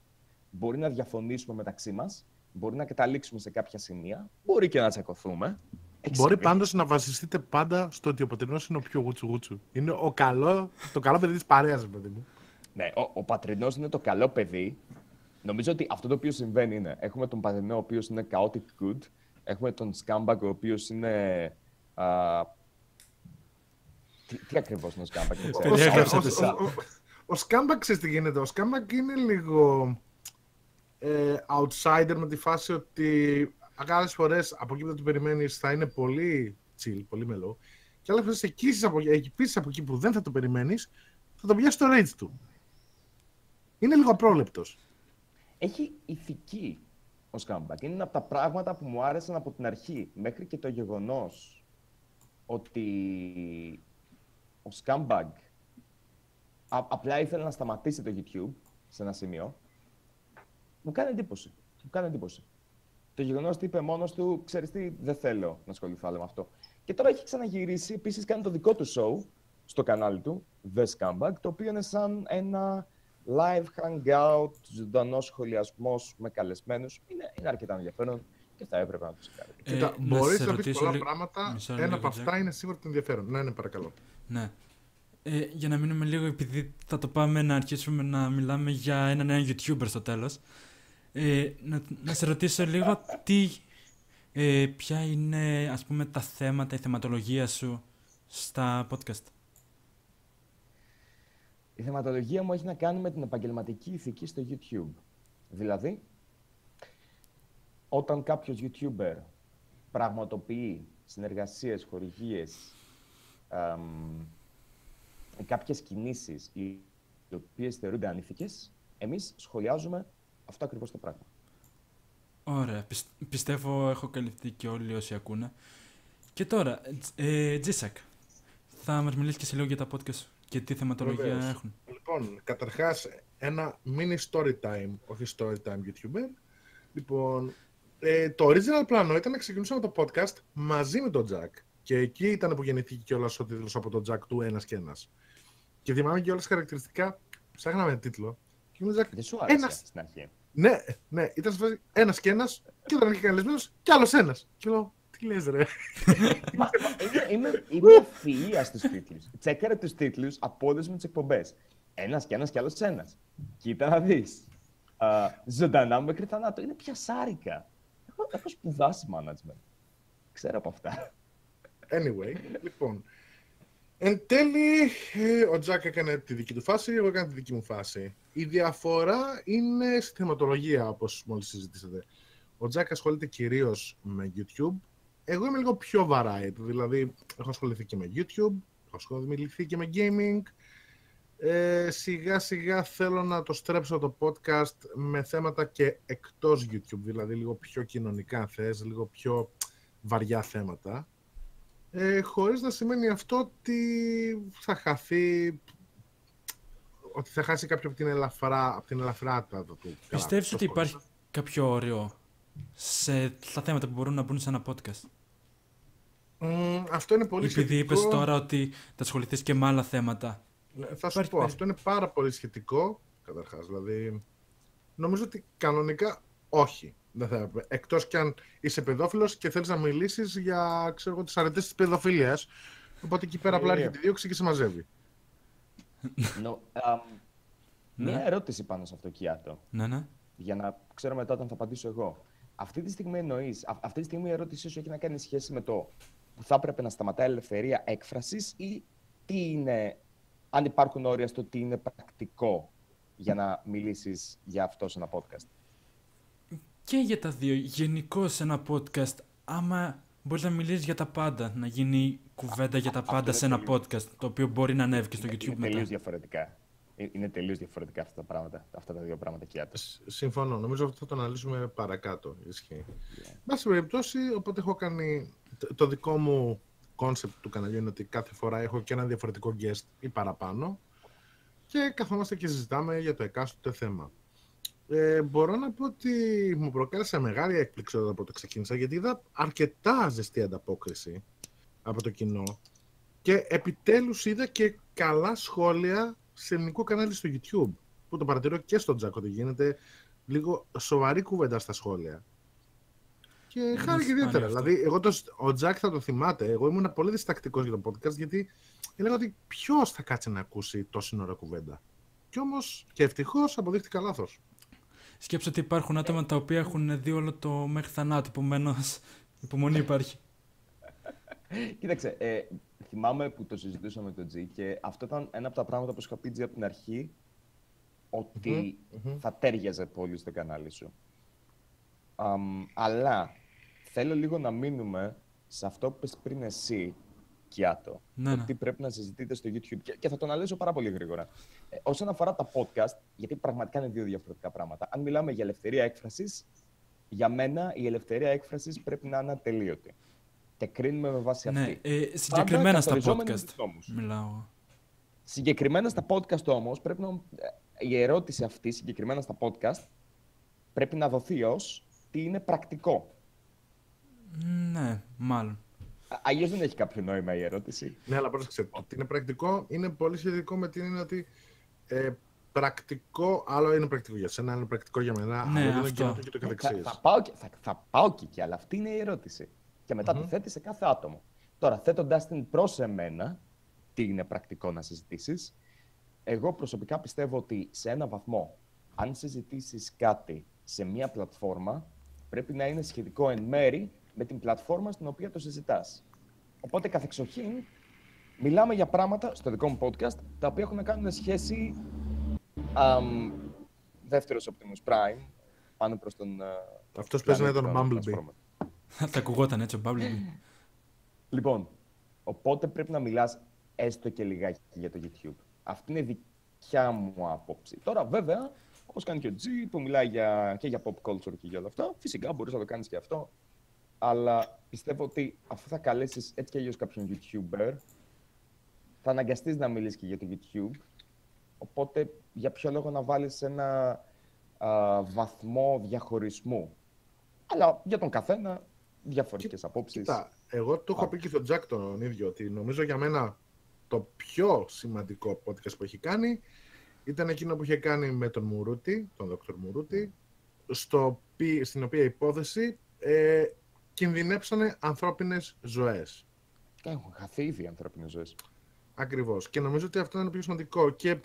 S3: μπορεί να διαφωνήσουμε μεταξύ μας, μπορεί να καταλήξουμε σε κάποια σημεία, μπορεί και να τσακωθούμε. Έχει
S2: Μπορεί
S3: συμβεί.
S2: πάντως να βασιστείτε πάντα στο ότι ο Πατρινός είναι ο πιο γούτσου γούτσου. Είναι ο καλό, το καλό παιδί της παρέας, παιδί μου.
S3: Ναι, ο, ο πατρινός είναι το καλό παιδί. Νομίζω ότι αυτό το οποίο συμβαίνει είναι: έχουμε τον πατρινό, ο οποίος είναι chaotic good. Έχουμε τον scumbag, ο οποίος είναι. Α, τι, τι ακριβώς είναι ο scumbag, δεν ξέρω.
S2: Ο-
S1: Περιέγραψε
S2: ο-
S1: το
S2: ο-
S3: Σαν-
S2: ο- Ο Σκάμπακ ξέρεις τι γίνεται. Ο Σκάμπακ είναι λίγο ε, outsider με τη φάση ότι άλλες φορές από εκεί που δεν το περιμένεις θα είναι πολύ chill, πολύ μελό. Και άλλες φορές επίση από, επίσης από εκεί που δεν θα το περιμένεις θα το πιάσεις το rage του. Είναι λίγο απρόβλεπτος.
S3: Έχει ηθική ο scumbag. Είναι ένα από τα πράγματα που μου άρεσαν από την αρχή. Μέχρι και το γεγονός ότι ο scumbag α- απλά ήθελε να σταματήσει το YouTube σε ένα σημείο. Μου κάνει εντύπωση. Μου κάνει εντύπωση. Το γεγονός ότι είπε μόνος του, ξέρεις τι, δεν θέλω να ασχοληθώ άλλο με αυτό. Και τώρα έχει ξαναγυρίσει, επίσης κάνει το δικό του show στο κανάλι του, The Scumbag, το οποίο είναι σαν ένα live hangout, ζωντανός σχολιασμός με καλεσμένους. Είναι, είναι αρκετά ενδιαφέρον και θα έπρεπε να το κάνει.
S1: Ε,
S2: Κοίτα,
S1: να
S2: μπορείς
S1: σε
S2: να πεις
S1: ρωτήσω
S2: πολλά
S1: λίγο-
S2: πράγματα.
S1: Μισό
S2: Ένα
S1: λίγο,
S2: από
S1: Τζακ.
S2: αυτά είναι σίγουρα το ενδιαφέρον. Ναι, ναι, παρακαλώ.
S1: Ναι. Ε, για να μείνουμε λίγο, επειδή θα το πάμε να αρχίσουμε να μιλάμε για έναν νέο YouTuber στο τέλος. Ε, να, να σε ρωτήσω λίγο τι, ε, ποια είναι ας πούμε τα θέματα, η θεματολογία σου στα podcast.
S3: Η θεματολογία μου έχει να κάνει με την επαγγελματική ηθική στο YouTube. Δηλαδή, όταν κάποιος YouTuber πραγματοποιεί συνεργασίες, χορηγίες, εμ, ή κάποιες κινήσεις οι οποίες θεωρούνται ανήθικες, εμείς σχολιάζουμε αυτό ακριβώς το πράγμα.
S1: Ωραία, πισ- πιστεύω έχω καλυφθεί και όλοι όσοι ακούνε. Και τώρα, ε, Τζίσακ, θα μας μιλήσεις και σε λίγο για τα podcast σου και τι θεματολογία
S2: Βεβαίως.
S1: έχουν.
S2: Λοιπόν, καταρχάς ένα mini story time, όχι story time YouTuber. Λοιπόν, ε, το original πλάνο ήταν να ξεκινήσουμε το podcast μαζί με τον Jack. Και εκεί ήταν που γεννήθηκε κιόλας ο τίτλος από τον Jack του Ένας και Ένας. Και θυμάμαι κιόλας χαρακτηριστικά, ψάχναμε τίτλο. Και μου Jack,
S3: Δεν σου άρεσε
S2: Ένας.
S3: στην αρχή.
S2: Ναι, ναι, ήταν σε φάση ένας και ένας, και όταν είχε καλεσμένος, κι άλλος ένας. Και λέω, τι λες, ρε.
S3: Μα, είμαι, είμαι, είμαι φυΐα στους τίτλους. Τσέκαρε τους τίτλους από όλες μου τις εκπομπές. Ένας και ένας και άλλος ένας. Κοίτα να δεις. Α, ζωντανά μέχρι θανάτου. Είναι πιασάρικα. Έχω, έχω σπουδάσει management. Ξέρω από αυτά.
S2: Anyway, λοιπόν. Εν τέλει, ε, ο Τζακ έκανε τη δική του φάση, εγώ έκανα τη δική μου φάση. Η διαφορά είναι στη θεματολογία, όπως μόλις συζητήσατε. Ο Τζακ ασχολείται κυρίως με YouTube. Εγώ είμαι λίγο πιο variety, δηλαδή έχω ασχοληθεί και με YouTube, έχω ασχοληθεί και με gaming. Ε, σιγά σιγά θέλω να το στρέψω το podcast με θέματα και εκτός YouTube, δηλαδή λίγο πιο κοινωνικά αν θες, λίγο πιο βαριά θέματα. Ε, χωρίς να σημαίνει αυτό ότι θα χαθεί ότι θα χάσει κάποιο από την, ελαφρά, από την ελαφράτητα του. Καλά,
S1: Πιστεύεις
S2: το
S1: ότι
S2: σχόλιο.
S1: υπάρχει κάποιο όριο σε, στα θέματα που μπορούν να μπουν σε ένα podcast;
S2: Μμ, αυτό είναι πολύ
S1: Επειδή
S2: σχετικό.
S1: είπες τώρα ότι θα ασχοληθείς και με άλλα θέματα.
S2: Ναι, Θα σου
S1: Υπάρχει
S2: πω,
S1: περι-
S2: αυτό είναι πάρα πολύ σχετικό, καταρχάς. Δηλαδή, νομίζω ότι κανονικά όχι. Δεν θα έπρεπε. Εκτός κι αν είσαι παιδόφιλος και θέλεις να μιλήσεις για, ξέρω εγώ, τις αρετές της παιδοφιλίας. Οπότε εκεί πέρα απλά
S3: Ε,
S2: έρχεται η δίωξη και σε μαζεύει.
S3: Νο, αμ,
S1: Ναι.
S3: Μια ερώτηση πάνω σε αυτό, Κιάτο.
S1: Ναι, ναι.
S3: Για να ξέρω μετά όταν θα απαντήσω εγώ. Αυτή τη στιγμή εννοείς, α- αυτή τη στιγμή η ερώτησή σου έχει να κάνει σχέση με το που θα έπρεπε να σταματάει η ελευθερία έκφρασης ή τι είναι, αν υπάρχουν όρια στο τι είναι πρακτικό για να μιλήσεις για αυτό σε ένα podcast.
S1: Και για τα δύο. Γενικώ σε ένα podcast, άμα μπορείς να μιλήσεις για τα πάντα, να γίνει κουβέντα για τα
S3: αυτό
S1: πάντα
S3: είναι
S1: σε ένα
S3: τελείως-
S1: podcast, το οποίο μπορεί να ανέβει και στο
S3: Είναι-
S1: YouTube
S3: είναι
S1: μετά.
S3: τελείως διαφορετικά. Ε, Είναι τελείως διαφορετικά αυτά τα πράγματα, αυτά τα δύο πράγματα, Κιάτο.
S2: Σ- Συμφωνώ. Νομίζω ότι θα το αναλύσουμε παρακάτω. Ισχύει. Εν πάση περιπτώσει, οπότε έχω κάνει. το- Το δικό μου concept του καναλιού είναι ότι κάθε φορά έχω και ένα διαφορετικό guest ή παραπάνω και καθόμαστε και συζητάμε για το εκάστοτε θέμα. Ε, μπορώ να πω ότι μου προκάλεσε μεγάλη έκπληξη όταν από το ξεκίνησα γιατί είδα αρκετά ζεστή ανταπόκριση από το κοινό και επιτέλους είδα και καλά σχόλια σε ελληνικό κανάλι στο YouTube που το παρατηρώ και στον Τζακ ότι γίνεται λίγο σοβαρή κουβέντα στα σχόλια. Και
S1: Είναι
S2: χάρη και
S1: σπάνιο
S2: ιδιαίτερα.
S1: αυτό.
S2: Δηλαδή, εγώ το, ο Τζακ θα το θυμάται. Εγώ ήμουν πολύ διστακτικός για το podcast γιατί έλεγα ότι ποιος θα κάτσει να ακούσει τόση ώρα κουβέντα. Κι όμως και ευτυχώς αποδείχτηκα λάθος.
S1: Σκέψω ότι υπάρχουν άτομα τα οποία έχουν δει όλο το μέχρι θανάτου, επομένως υπομονή υπάρχει.
S3: Κοίταξε, ε, θυμάμαι που το συζητούσαμε με τον Τζι και αυτό ήταν ένα από τα πράγματα που σου είχα πει Τζι, από την αρχή ότι
S2: Μμμ.
S3: θα τέριαζε πολύ στο κανάλι σου. Αμ, αλλά θέλω λίγο να μείνουμε σε αυτό που είπες πριν εσύ, Κιάτο.
S1: Ναι,
S3: το
S1: ναι.
S3: τι πρέπει να συζητείτε στο YouTube. Και, και θα το αναλύσω πάρα πολύ γρήγορα. Ε, όσον αφορά τα podcast, γιατί πραγματικά είναι δύο διαφορετικά πράγματα. Αν μιλάμε για ελευθερία έκφρασης, για μένα η ελευθερία έκφρασης πρέπει να είναι ατελείωτη. Και κρίνουμε με βάση
S1: ναι,
S3: αυτή.
S1: ε, συγκεκριμένα στα
S3: καθοριζόμενοι
S1: podcast.
S3: στους νόμους.
S1: Μιλάω.
S3: Συγκεκριμένα στα podcast όμως, πρέπει να... ε, η ερώτηση αυτή συγκεκριμένα στα podcast πρέπει να δοθεί ως τι είναι πρακτικό.
S1: Ναι, μάλλον.
S3: Αλλιώς δεν έχει κάποιο νόημα η ερώτηση.
S2: Ναι, αλλά πρόσεξε. Το ότι είναι πρακτικό είναι πολύ σχετικό με την έννοια ότι ε, πρακτικό, άλλο είναι πρακτικό για σένα, άλλο είναι πρακτικό για μένα,
S1: Ναι,
S2: άλλο είναι
S1: αυτό.
S2: και αυτό και το
S3: Θα,
S2: καθεξής.
S3: θα, πάω, και- θα, θα πάω και εκεί, αλλά αυτή είναι η ερώτηση. Και μετά τη
S2: Μμμ.
S3: θέτει σε κάθε άτομο. Τώρα, θέτοντάς την προς εμένα, τι είναι πρακτικό να συζητήσεις, εγώ προσωπικά πιστεύω ότι σε ένα βαθμό, αν συζητήσεις κάτι σε μία πλατφόρμα, πρέπει να είναι σχετικό εν μέρη με την πλατφόρμα στην οποία το συζητάς. Οπότε, καθ' εξοχήν, μιλάμε για πράγματα στο δικό μου podcast τα οποία έχουν να κάνουν σχέση. Um, Δεύτερος Optimus Prime, πάνω προς τον. ε,
S2: Αυτός παίζει να
S3: πλανήτη
S2: ήταν
S3: των
S2: Bumblebee.
S3: Transformers.
S1: Θα ακουγόταν έτσι ο Bumblebee.
S3: Λοιπόν, οπότε πρέπει να μιλάς έστω και λιγάκι για το YouTube. Αυτή είναι δικιά μου άποψη. Τώρα, βέβαια, όπως κάνει και ο G, που μιλάει για, και για pop culture και για όλα αυτά, φυσικά μπορείς να το κάνεις και αυτό. Αλλά πιστεύω ότι αφού θα καλέσεις έτσι και αλλιώς κάποιον YouTuber, θα αναγκαστείς να μιλήσεις και για το YouTube. Οπότε, για ποιο λόγο να βάλεις ένα α, βαθμό διαχωρισμού; Αλλά για τον καθένα, διαφορετικές απόψεις.
S2: Κοίτα, εγώ το έχω πει και στον Τζακ τον ίδιο, ότι νομίζω για μένα το πιο σημαντικό podcast που έχει κάνει ήταν εκείνο που είχε κάνει με τον Μουρούτη, τον Δόκτωρ Μουρούτη, στο, οπί- στην οποία υπόθεση ε, κινδυνέψανε ανθρώπινες ζωές.
S3: Έχουν χαθεί ήδη οι ανθρώπινες ζωές.
S2: Ακριβώς. Και νομίζω ότι αυτό είναι το πιο σημαντικό. Και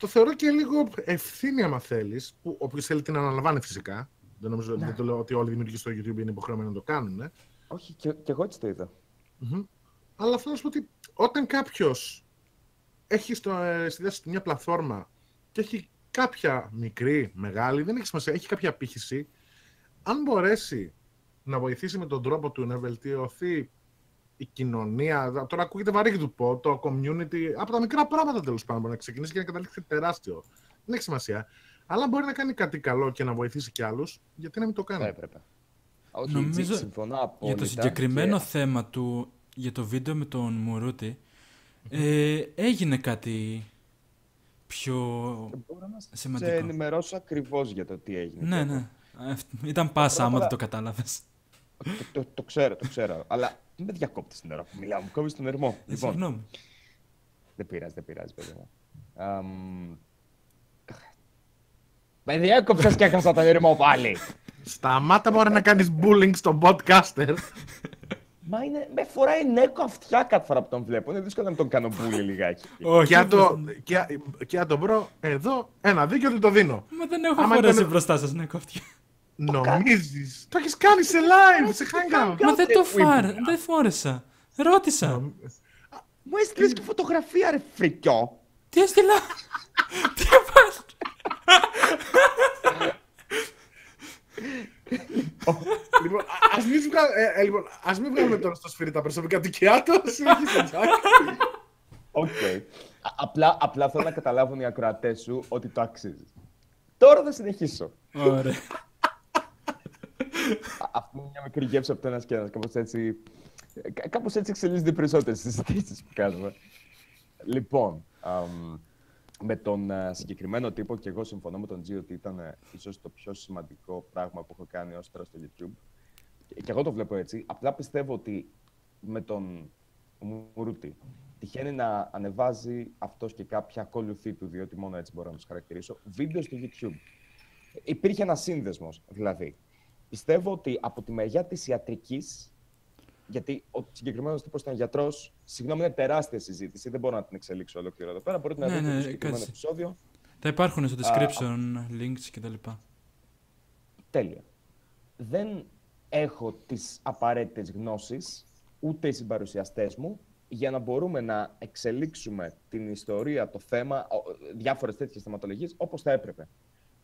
S2: το θεωρώ και λίγο ευθύνη, άμα θέλεις, που όποιο θέλει την αναλαμβάνει φυσικά. Δεν νομίζω
S3: Ναι.
S2: δεν το λέω ότι όλοι οι δημιουργοί στο YouTube είναι υποχρεωμένοι να το κάνουν. ε.
S3: Όχι, και, και εγώ έτσι το είδα.
S2: Μμμ. Αλλά θέλω να σου πω ότι όταν κάποιος έχει στο, ε, στη διάθεση του μια πλατφόρμα και έχει κάποια μικρή, μεγάλη, δεν έχει σημασία, έχει κάποια απήχηση, αν μπορέσει να βοηθήσει με τον τρόπο του να βελτιωθεί η κοινωνία, τώρα ακούγεται βαρύ του πω, το community, από τα μικρά πράγματα τέλος πάντων, μπορεί να ξεκινήσει και να καταλήξει τεράστιο. Δεν έχει σημασία. Αλλά μπορεί να κάνει κάτι καλό και να βοηθήσει κι άλλους, γιατί να μην το κάνει.
S3: Θα έπρεπε. Όχι,
S1: Νομίζω
S3: συμφωνώ απόλυτα.
S1: Για το συγκεκριμένο
S3: και-
S1: θέμα του, για το βίντεο με τον Μουρούτη, ε, έγινε κάτι πιο
S3: Μπορώ να σε
S1: σημαντικό.
S3: ενημερώσω ακριβώς για το τι έγινε.
S1: Ναι,
S3: τότε.
S1: ναι. Αυτ- Ήταν πάσα
S3: Πρώτα
S1: άμα
S3: απ'
S1: δεν το
S3: όλα-
S1: κατάλαβες.
S3: Το, το, το ξέρω, το ξέρω. Αλλά μην με διακόπτεις την ώρα που μιλάω. Μου κόβεις τον ερμό.
S1: Ε,
S3: λοιπόν,
S1: Συγγνώμη.
S3: δεν πειράζει, δεν πειράζει, παιδί μου. Αμ, Με διέκοψες και έχασα τον ερμό πάλι.
S2: Σταμάτα μπορεί να κάνεις bullying στον podcaster.
S3: Μα είναι, με φοράει νέκο αυτιά κάθε φορά που τον βλέπω. Είναι δύσκολο να τον κάνω μπουλι λιγάκι.
S1: Όχι,
S2: και, αν το, και, και αν το βρω εδώ, ένα δίκιο ότι το δίνω.
S1: Μα δεν έχω
S2: Άμα
S1: φορέσει
S2: ήταν-
S1: μπροστά σας, ναι, κόφτια.
S2: Νομίζεις; Το έχεις κάνει σε live, σε hangout.
S1: Μα δεν το
S3: που ήμουν.
S1: φάρ, δεν φόρεσα. Ρώτησα.
S2: Νομ-
S3: Μου έστειλες και φωτογραφία, ρε φρικιό.
S1: Τι έστειλα; Τι έβαλα.
S2: Λοιπόν, α- ας μην, βγα... ε, ε, λοιπόν, ας μην βγάλουμε τώρα στο σφυρί τα προσωπικά του Κιάτο. Συνεχίστε, Jack.
S3: OK. Α- Απλά, απλά θέλω να καταλάβουν οι ακροατές σου ότι το αξίζεις. Τώρα θα συνεχίσω.
S1: Ωραία.
S3: Α- Αυτή είναι μια μικρή γεύση από το ένα και ένα. Κάπως έτσι, κα- κάπως έτσι εξελίσσονται οι περισσότερες συζητήσεις που κάνουμε. Λοιπόν, αμ, με τον α, συγκεκριμένο τύπο και εγώ συμφωνώ με τον G ότι ήταν ε, ίσως το πιο σημαντικό πράγμα που έχω κάνει ως τώρα στο YouTube. Και, και εγώ το βλέπω έτσι. Απλά πιστεύω ότι με τον Μουρούτη τυχαίνει να ανεβάζει αυτός και κάποια ακολουθή του, διότι μόνο έτσι μπορώ να τους χαρακτηρίσω, βίντεο στο YouTube. Υπήρχε ένας σύνδεσμος, δηλαδή. Πιστεύω ότι από τη μεριά της ιατρικής, γιατί ο συγκεκριμένος τύπος ήταν γιατρός, συγγνώμη, είναι τεράστια συζήτηση. Δεν μπορώ να την εξελίξω ολόκληρο εδώ πέρα. Μπορείτε να
S1: Ναι,
S3: δείτε
S1: ναι,
S3: το συγκεκριμένο
S1: κάτσε.
S3: επεισόδιο.
S1: Θα υπάρχουν στο
S3: Α,
S1: description links κτλ.
S3: Τέλεια. Δεν έχω τις απαραίτητες γνώσεις, ούτε οι συμπαρουσιαστές μου, για να μπορούμε να εξελίξουμε την ιστορία, το θέμα, ο- διάφορες τέτοιες θεματολογίες, όπως θα έπρεπε.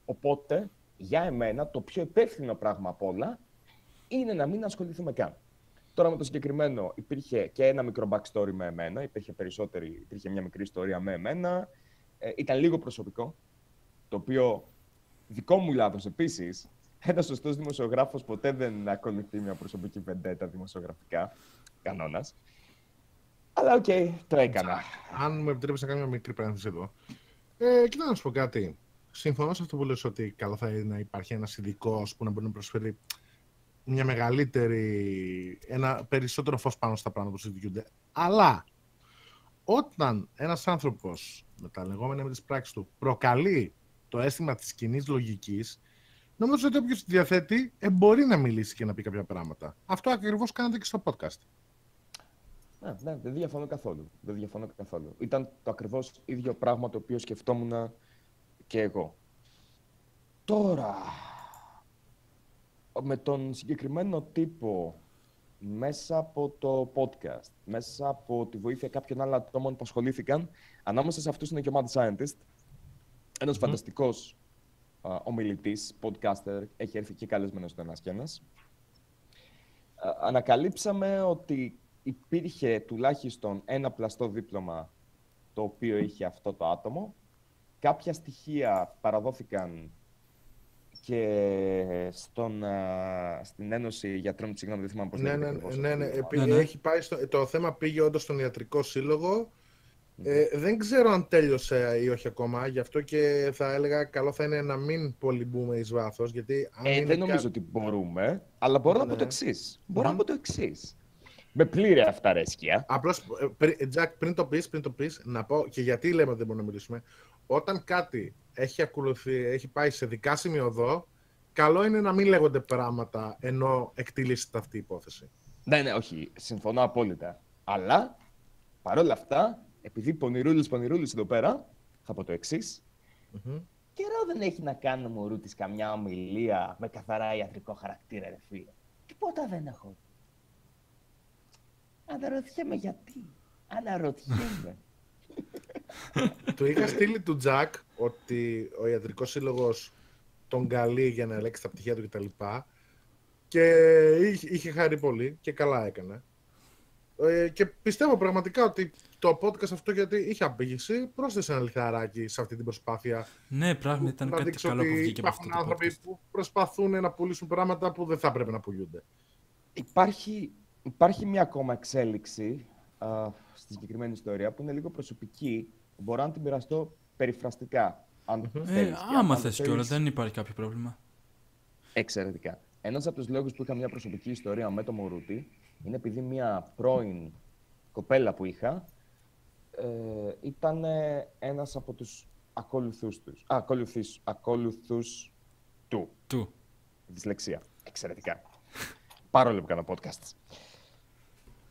S3: Οπότε, για εμένα, το πιο υπεύθυνο πράγμα απ' όλα είναι να μην ασχοληθούμε καν. Τώρα με το συγκεκριμένο υπήρχε και ένα μικρό backstory με εμένα, υπήρχε, περισσότερη, υπήρχε μια μικρή ιστορία με εμένα, ε, ήταν λίγο προσωπικό, το οποίο δικό μου λάθος επίσης, ένα σωστός δημοσιογράφος ποτέ δεν ακολουθεί μια προσωπική βεντέτα δημοσιογραφικά, κανόνας. Αλλά οκ, το έκανα.
S2: Αν μου επιτρέψει να κάνω μια μικρή παρένθεση εδώ. Ε, κοίτα να σου πω κάτι. Συμφωνώ σε αυτό που λες ότι καλό θα είναι να υπάρχει ένας ειδικό που να μπορεί να προσφέρει μια μεγαλύτερη, ένα περισσότερο φως πάνω στα πράγματα που συζητιούνται. Αλλά όταν ένας άνθρωπος με τα λεγόμενα με τις πράξεις του προκαλεί το αίσθημα της κοινή λογικής, νομίζω ότι όποιος διαθέτει ε, μπορεί να μιλήσει και να πει κάποια πράγματα. Αυτό ακριβώς κάνετε και στο podcast.
S3: Ναι, ναι, δεν διαφωνώ καθόλου. Δεν διαφωνώ καθόλου. Ήταν το ακριβώς ίδιο πράγμα το οποίο σκεφτόμουν και εγώ. Τώρα, με τον συγκεκριμένο τύπο μέσα από το podcast, μέσα από τη βοήθεια κάποιων άλλων ατόμων που ασχολήθηκαν, ανάμεσα σε αυτούς είναι και ο Mad Scientist, ένας mm. φανταστικός α, ομιλητής, podcaster, έχει έρθει και καλεσμένος στο ένας και ένας. ανακαλύψαμε ότι υπήρχε τουλάχιστον ένα πλαστό δίπλωμα το οποίο είχε αυτό το άτομο. Κάποια στοιχεία παραδόθηκαν και στον, στην Ένωση Γιατρών, συγγνώμη, δεν θυμάμαι πώς
S2: ναι, ναι, ναι, ναι, ναι, ναι. Έχει πάει στο, το θέμα πήγε όντως στον Ιατρικό Σύλλογο. Ε, δεν ξέρω αν τέλειωσε ή όχι ακόμα, γι' αυτό και θα έλεγα καλό θα είναι να μην πολύ μπούμε εις βάθος, γιατί...
S3: ε, δεν νομίζω ότι μπορούμε, αλλά μπορώ να πω το εξής. Μπορώ να πω το εξής. Με πλήρη αυταρέσκεια.
S2: Απλώς, ε, Τζακ, πριν το πεις, πριν το πεις, να πω και γιατί λέμε ότι δεν μπορούμε να μιλήσουμε. Όταν κάτι έχει, ακολουθεί, έχει πάει σε δικά οδό, καλό είναι να μην λέγονται πράγματα ενώ εκτελήσεται αυτή η υπόθεση.
S3: Ναι, ναι, όχι. Συμφωνώ απόλυτα. Αλλά παρόλα αυτά, επειδή πονηρούλης πονηρούλης εδώ πέρα, θα πω το εξής. Mm-hmm. Καιρό δεν έχει να κάνει ο Ρούτη καμιά ομιλία με καθαρά ιατρικό χαρακτήρα, ρε φίλε. Τίποτα δεν έχω. Αναρωτιέμαι γιατί. Αναρωτιέμαι.
S2: Του είχα στείλει του Τζακ ότι ο ιατρικός σύλλογος τον καλεί για να ελέγξει τα πτυχία του κτλ. Και είχε χαρεί πολύ και καλά έκανε. Ε, και πιστεύω πραγματικά ότι το podcast αυτό γιατί είχε απήγηση πρόσθεσε ένα λιθαράκι σε αυτή την προσπάθεια.
S1: Ναι, πράγματι ήταν κάτι καλό που βγήκε από αυτό το
S2: άνθρωποι που προσπαθούν να πουλήσουν πράγματα που δεν θα πρέπει να πουλούνται.
S3: Υπάρχει, υπάρχει μια ακόμα εξέλιξη α, στη συγκεκριμένη ιστορία που είναι λίγο προσωπική. Μπορώ να την μοιραστώ περιφραστικά. Αν
S1: mm-hmm. ε, άμα θες κιόλας, δεν υπάρχει κάποιο πρόβλημα.
S3: Εξαιρετικά. Ένας από τους λόγους που είχα μια προσωπική ιστορία με το Μωρούτη είναι επειδή μια πρώην κοπέλα που είχα ε, ήταν ένας από τους ακολουθούς τους. Α, ακολουθούς, ακολουθούς του.
S1: Του.
S3: Δυσλεξία. Εξαιρετικά. Παρόλο που κάνω podcast.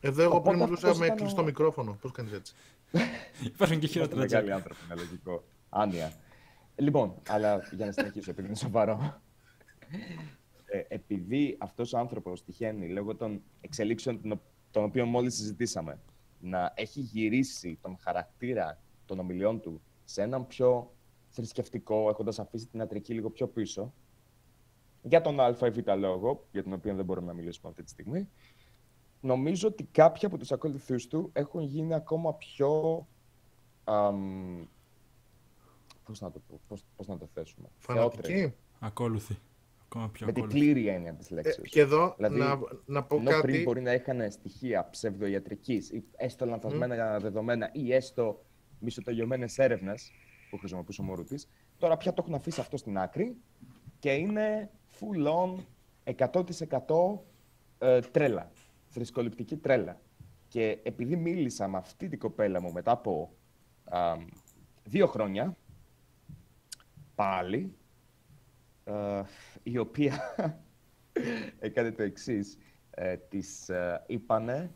S2: Εδώ εγώ πριν μιλούσα με κλειστό μικρόφωνο. Πώς κάνεις έτσι;
S1: Υπάρχουν και χειρότερα
S3: Μεγάλοι άνθρωποι, είναι λογικό. Άνοια. Λοιπόν, αλλά για να συνεχίσω, επειδή είναι σοβαρό. Ε, επειδή αυτός ο άνθρωπος τυχαίνει λόγω των εξελίξεων των οποίων μόλις συζητήσαμε να έχει γυρίσει τον χαρακτήρα των ομιλιών του σε έναν πιο θρησκευτικό, έχοντας αφήσει την ατρική λίγο πιο πίσω, για τον α ή β λόγο, για τον οποίο δεν μπορούμε να μιλήσουμε αυτή τη στιγμή, νομίζω ότι κάποιοι από τους ακολουθούς του έχουν γίνει ακόμα πιο... Αμ, πώς, να το, πώς, πώς να το θέσουμε.
S2: Φανατικοί.
S1: Ακόλουθοι. Ακόμα πιο
S3: με την πλήρη έννοια της λέξης.
S2: Ε, και εδώ δηλαδή, να, να πω
S3: ενώ
S2: κάτι.
S3: Πριν μπορεί να είχαν στοιχεία ψευδοιατρική ή έστω λανθασμένα mm. δεδομένα ή έστω μισοτελειωμένες έρευνες που χρησιμοποιούσε ο Μωρούτης, τώρα πια το έχουν αφήσει αυτό στην άκρη και είναι full on 100% ε, τρέλα. Θρησκοληπτική τρέλα. Και επειδή μίλησα με αυτή την κοπέλα μου μετά από δύο χρόνια, πάλι, ε, η οποία έκανε το εξής. Ε, της ε, είπανε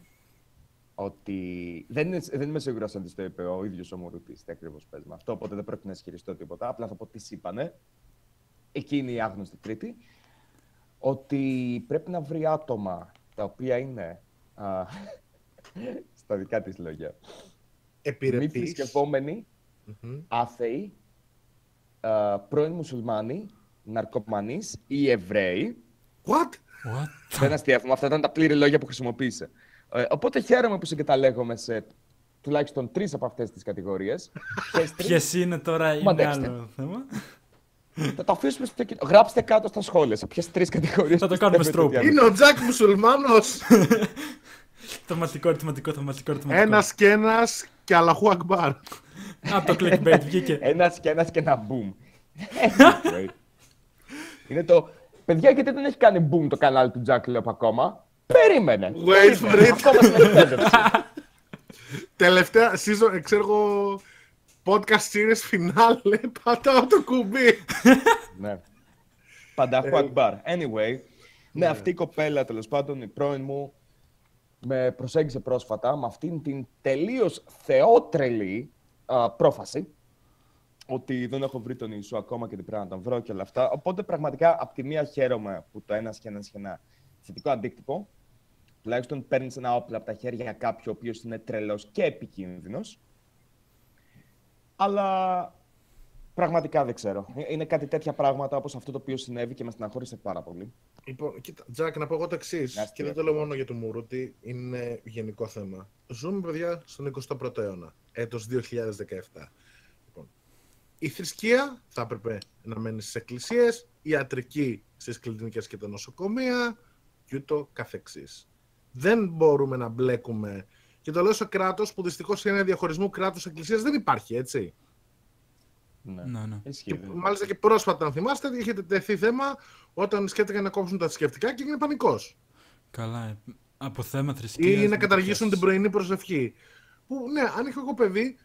S3: ότι. Δεν, είναι, δεν είμαι σίγουρος αν της το είπε ο ίδιος ο Μουρούτη. Τι ακριβώς πες με αυτό, οπότε δεν πρέπει να ισχυριστώ τίποτα. Απλά θα πω τι είπανε. Εκείνη η άγνωστη τρίτη. Ότι πρέπει να βρει άτομα τα οποία είναι. Α, στα δικά της λόγια.
S2: Επιρρεπείς.
S3: Μη θρησκευόμενοι, mm-hmm. άθεοι, πρώην μουσουλμάνοι ναρκωμανείς ή Εβραίοι.
S2: What?
S1: What?
S3: Δεν αστείευομαι. Αυτά ήταν τα πλήρη λόγια που χρησιμοποίησε. Ε, οπότε χαίρομαι που συγκαταλέγομαι σε τουλάχιστον τρεις από αυτές τις κατηγορίες.
S1: Ποιες είναι τώρα, είναι άλλο θέμα.
S3: Θα το αφήσουμε στο κοινό. Γράψτε κάτω στα σχόλια σε ποιες τρεις κατηγορίες.
S1: Θα το κάνουμε στρόπο.
S2: Είναι ο Τζακ Μουσουλμάνος.
S1: Θεματικό, ερωτηματικό, θεματικό,
S2: ερωτηματικό. Ένας και ένας και αλαχού ακμπάρ.
S1: Από το clickbait βγήκε.
S3: Ένας και ένας και ένα boom. Anyway. Είναι το. Παιδιά, γιατί δεν έχει κάνει boom το κανάλι του Jack Lop ακόμα; Περίμενε.
S2: Wait for
S3: Περίμενε.
S2: it.
S3: Ακόμα στην εκπαίδευση.
S2: Τελευταία season, ε, ξέρω εγώ, podcast series finale, πατάω το κουμπί.
S3: ναι. Πανταχού
S2: Ε,
S3: Ακμπάρ. Anyway, ναι, αυτή η κοπέλα τέλος πάντων, η πρώην μου, με προσέγγισε πρόσφατα με αυτήν την τελείως θεότρελη α, πρόφαση ότι δεν έχω βρει τον Ιησού ακόμα και την πρέπει να τον βρω και όλα αυτά. Οπότε πραγματικά από τη μία χαίρομαι που το ένας και ένας έχει ένα θετικό αντίκτυπο. Τουλάχιστον παίρνεις ένα όπλο από τα χέρια κάποιου ο οποίος είναι τρελός και επικίνδυνος. Αλλά πραγματικά δεν ξέρω. Ε, Είναι κάτι τέτοια πράγματα όπως αυτό το οποίο συνέβη και με στεναχώρησε πάρα πολύ.
S2: Λοιπόν, κοίτα, Τζακ, να πω εγώ το εξής.
S3: Να
S2: Και δεν το λέω μόνο για το Μουρούτι, είναι γενικό θέμα. Ζούμε, παιδιά, στον 21ο αιώνα, έτος 2017. Λοιπόν, η θρησκεία θα έπρεπε να μένει στις εκκλησίες, η ιατρική στις κλινικές και τα νοσοκομεία και ούτω καθεξής. Δεν μπορούμε να μπλέκουμε. Και το λέω στο κράτος που δυστυχώς είναι διαχωρισμού κράτους-εκκλησίας δεν υπάρχει, έτσι.
S3: Ναι.
S1: Ναι, ναι.
S3: Ισχύει,
S2: Και
S3: δεν
S2: μάλιστα και πρόσφατα, αν θυμάστε, είχε τεθεί θέμα όταν σκέφτηκαν να κόψουν τα θρησκευτικά και έγινε πανικός.
S1: Καλά. ε, Από θέμα θρησκείας...
S2: Ή να
S1: μην
S2: καταργήσουν
S1: το
S2: την
S1: πιάσεις.
S2: πρωινή προσευχή. Που ναι, αν είχα εγώ παιδί,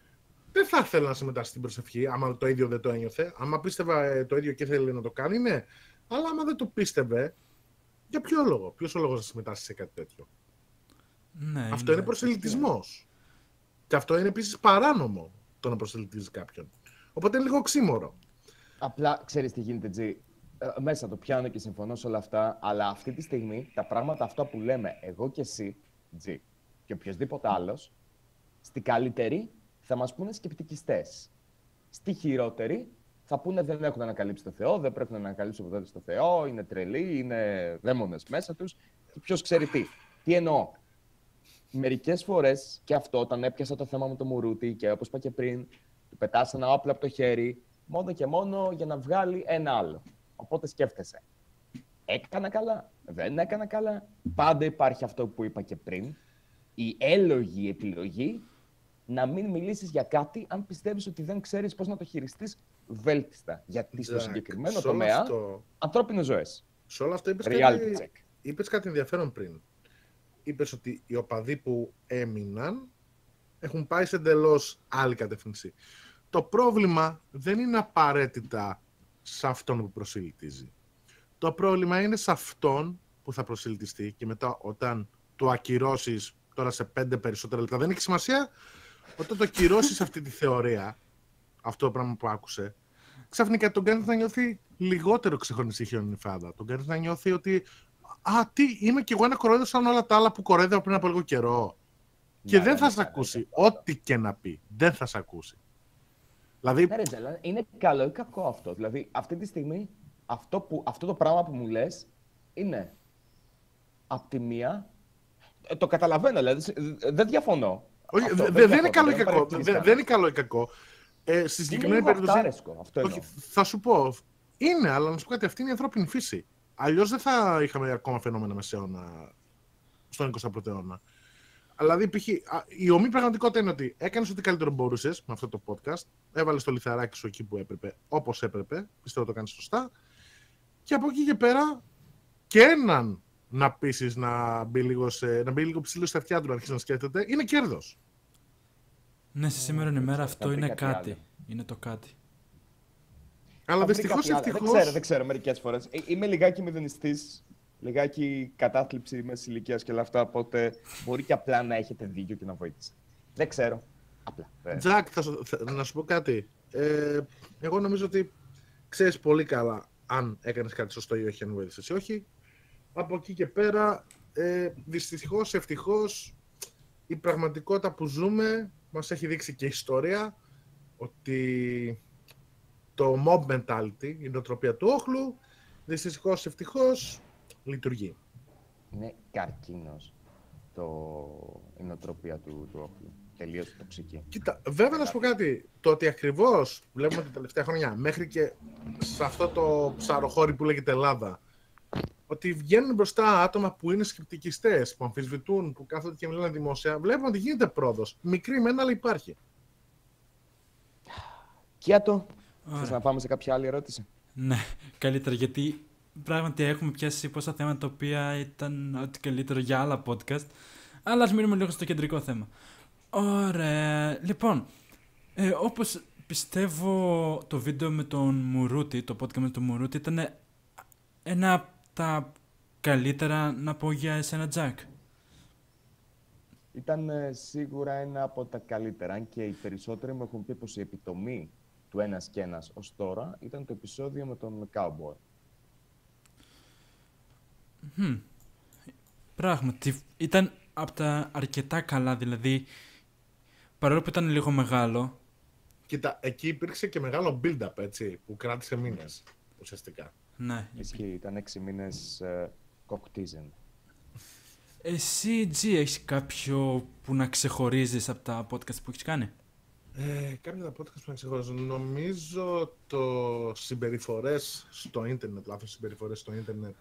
S2: δεν θα ήθελα να συμμετάσχει στην προσευχή, άμα το ίδιο δεν το ένιωθε. Άμα πίστευα ε, το ίδιο και ήθελε να το κάνει, ναι. Αλλά άμα δεν το πίστευε, για ποιο λόγο, ποιος ο λόγος να συμμετάσχει σε κάτι τέτοιο;
S1: Ναι,
S2: Αυτό είναι προσελητισμός. Και αυτό είναι επίσης παράνομο το να προσελητίζεις κάποιον. Οπότε είναι λίγο οξύμορο.
S3: Απλά ξέρεις τι γίνεται, Τζι; Ε, μέσα το πιάνω και συμφωνώ σε όλα αυτά, αλλά αυτή τη στιγμή τα πράγματα αυτά που λέμε εγώ και εσύ, Τζι, και οποιοδήποτε άλλος, στη καλύτερη θα μας πούνε σκεπτικιστές. Στη χειρότερη θα πούνε δεν έχουν ανακαλύψει το Θεό, δεν πρέπει να ανακαλύψουν ποτέ στο Θεό, είναι τρελοί, είναι δαίμονες μέσα τους. Και ποιος ξέρει τι. Τι εννοώ; Μερικές φορές και αυτό, όταν έπιασα το θέμα με το Μουρούτι και όπως είπα και πριν, του πετάς ένα όπλο από το χέρι, μόνο και μόνο για να βγάλει ένα άλλο. Οπότε σκέφτεσαι. Έκανα καλά, δεν έκανα καλά. Πάντα υπάρχει αυτό που είπα και πριν. Η έλογη επιλογή να μην μιλήσεις για κάτι αν πιστεύεις ότι δεν ξέρεις πώς να το χειριστείς βέλτιστα. Γιατί στο
S2: Τζακ,
S3: συγκεκριμένο
S2: σε όλο
S3: τομέα,
S2: αυτό-
S3: ανθρώπινες ζωές.
S2: Σε όλο αυτό είπες
S3: Reality
S2: κάτι,
S3: check.
S2: είπες κάτι ενδιαφέρον πριν. Είπες ότι οι οπαδοί που έμειναν έχουν πάει σε εντελώς άλλη κατεύθυνση. Το πρόβλημα δεν είναι απαραίτητα σε αυτόν που προσελητίζει. Το πρόβλημα είναι σε αυτόν που θα προσελητιστεί και μετά όταν το ακυρώσεις τώρα σε πέντε περισσότερα λεπτά δεν έχει σημασία όταν το ακυρώσεις αυτή τη θεωρία αυτό το πράγμα που άκουσε ξαφνικά τον κάνεις να νιώθει λιγότερο ξεχωριστή χιονιφάδα. Τον κάνεις να νιώθει ότι Α, τι, είμαι κι εγώ ένα κορόιδο σαν όλα τα άλλα που κορόιδευα πριν από λίγο καιρό. Και
S3: Ναι,
S2: δεν
S3: ναι,
S2: θα
S3: ναι,
S2: σε
S3: ναι, ναι,
S2: ακούσει.
S3: ναι.
S2: Ό,τι και να πει. Δεν θα σε ακούσει. Δηλαδή,
S3: Ναι, ρε Τζέλα, είναι καλό ή κακό αυτό. Δηλαδή, αυτή τη στιγμή, αυτό, που, αυτό το πράγμα που μου λες είναι απ' τη μία. ε, το καταλαβαίνω, δηλαδή, σε- ε, δεν διαφωνώ.
S2: όχι,
S3: Αυτό,
S2: δε- δεν είναι
S3: διαφωνώ,
S2: καλό ή
S3: δεν
S2: κακό.
S3: παρεξηγείς
S2: Δε-
S3: κανένα.
S2: Δεν είναι καλό ή κακό. Ε, στη
S3: Είναι
S2: συγκεκριμένη
S3: λίγο
S2: περίπτωση.
S3: αυτάρεσκο, αυτό
S2: Όχι,
S3: εννοώ.
S2: θα σου πω. Είναι, αλλά να σου πω κάτι, αυτή είναι η ανθρώπινη φύση. Αλλιώς δεν θα είχαμε ακόμα φαινόμενα μεσαίωνα στον 21ο αιώνα. Δηλαδή, π.χ. α, η ομή πραγματικότητα είναι ότι έκανες ό,τι καλύτερο μπορούσες με αυτό το podcast. Έβαλες το λιθαράκι σου εκεί που έπρεπε, όπως έπρεπε. Πιστεύω το κάνεις σωστά. Και από εκεί και πέρα, και έναν να πείσεις να μπει λίγο, σε, να μπει λίγο ψηλό στα αυτιά του να αρχίσεις να σκέφτεται, είναι κέρδος.
S1: Ναι, στη σήμερα ημέρα
S3: ξέρω,
S1: αυτό
S3: θα βρει
S1: είναι
S3: κάτι
S1: κάτι.
S3: άλλο.
S1: Είναι το κάτι.
S2: Αλλά
S3: Θα βρει
S2: δυστυχώς
S3: κάτι άλλο.
S2: ευτυχώ.
S3: Δεν ξέρω, δεν ξέρω μερικές φορές. Είμαι λιγάκι μηδενιστής, λιγάκι κατάθλιψη μέση ηλικίας και όλα αυτά. Οπότε μπορεί και απλά να έχετε δίκιο και να βοήθησε. Δεν ξέρω. Απλά. δεν-
S2: Τζακ, θα, σου- θα- να σου πω κάτι. Ε, εγώ νομίζω ότι ξέρεις πολύ καλά αν έκανες κάτι σωστό ή όχι, αν βοήθησες ή όχι. Από εκεί και πέρα, ε, δυστυχώς, ευτυχώς, η πραγματικότητα που ζούμε μας έχει δείξει και η ιστορία ότι το mob mentality, η νοοτροπία του όχλου, δυστυχώς, ευτυχώς, λειτουργεί.
S3: Είναι καρκίνος η νοοτροπία του, του όχλου. Τελείως τοξική.
S2: Κοίτα, βέβαια να σου πω κάτι. Το ότι ακριβώς βλέπουμε τα τελευταία χρόνια μέχρι και σε αυτό το ψαροχώρι που λέγεται Ελλάδα, ότι βγαίνουν μπροστά άτομα που είναι σκεπτικιστές, που αμφισβητούν, που κάθονται και μιλάνε δημόσια, βλέπουμε ότι γίνεται πρόοδος. Μικρή μένα, αλλά υπάρχει.
S3: Κιάτο. Θες να πάμε σε κάποια άλλη ερώτηση;
S1: Ναι, καλύτερα γιατί πράγματι έχουμε πιάσει πόσα θέματα τα οποία ήταν ό,τι καλύτερο για άλλα podcast. Αλλά ας μείνουμε λίγο στο κεντρικό θέμα. Ωραία. Λοιπόν, ε, όπως πιστεύω το βίντεο με τον Μουρούτη, το podcast με τον Μουρούτη ήταν ένα από τα καλύτερα να πω για εσένα Τζακ.
S3: Ήταν ε, σίγουρα ένα από τα καλύτερα, αν και οι περισσότεροι μου έχουν πει πως η επιτομή του ένας και ένας ως τώρα ήταν το επεισόδιο με τον Cowboy.
S1: Μμμ. Πράγματι, ήταν από τα αρκετά καλά, δηλαδή, παρόλο που ήταν λίγο μεγάλο,
S2: Κοίτα, εκεί υπήρξε και μεγάλο build-up, έτσι, που κράτησε μήνες, ουσιαστικά.
S1: ναι.
S3: Ισχύει, ήταν έξι μήνες ε, κοκτίζεν.
S1: Εσύ, Τζι, έχεις κάποιο που να ξεχωρίζεις από τα podcast που έχεις κάνει;
S2: Ε, κάποια τα podcast που να ξεχωρίζω. Νομίζω το συμπεριφορές στο ίντερνετ, λάθος συμπεριφορές στο ίντερνετ,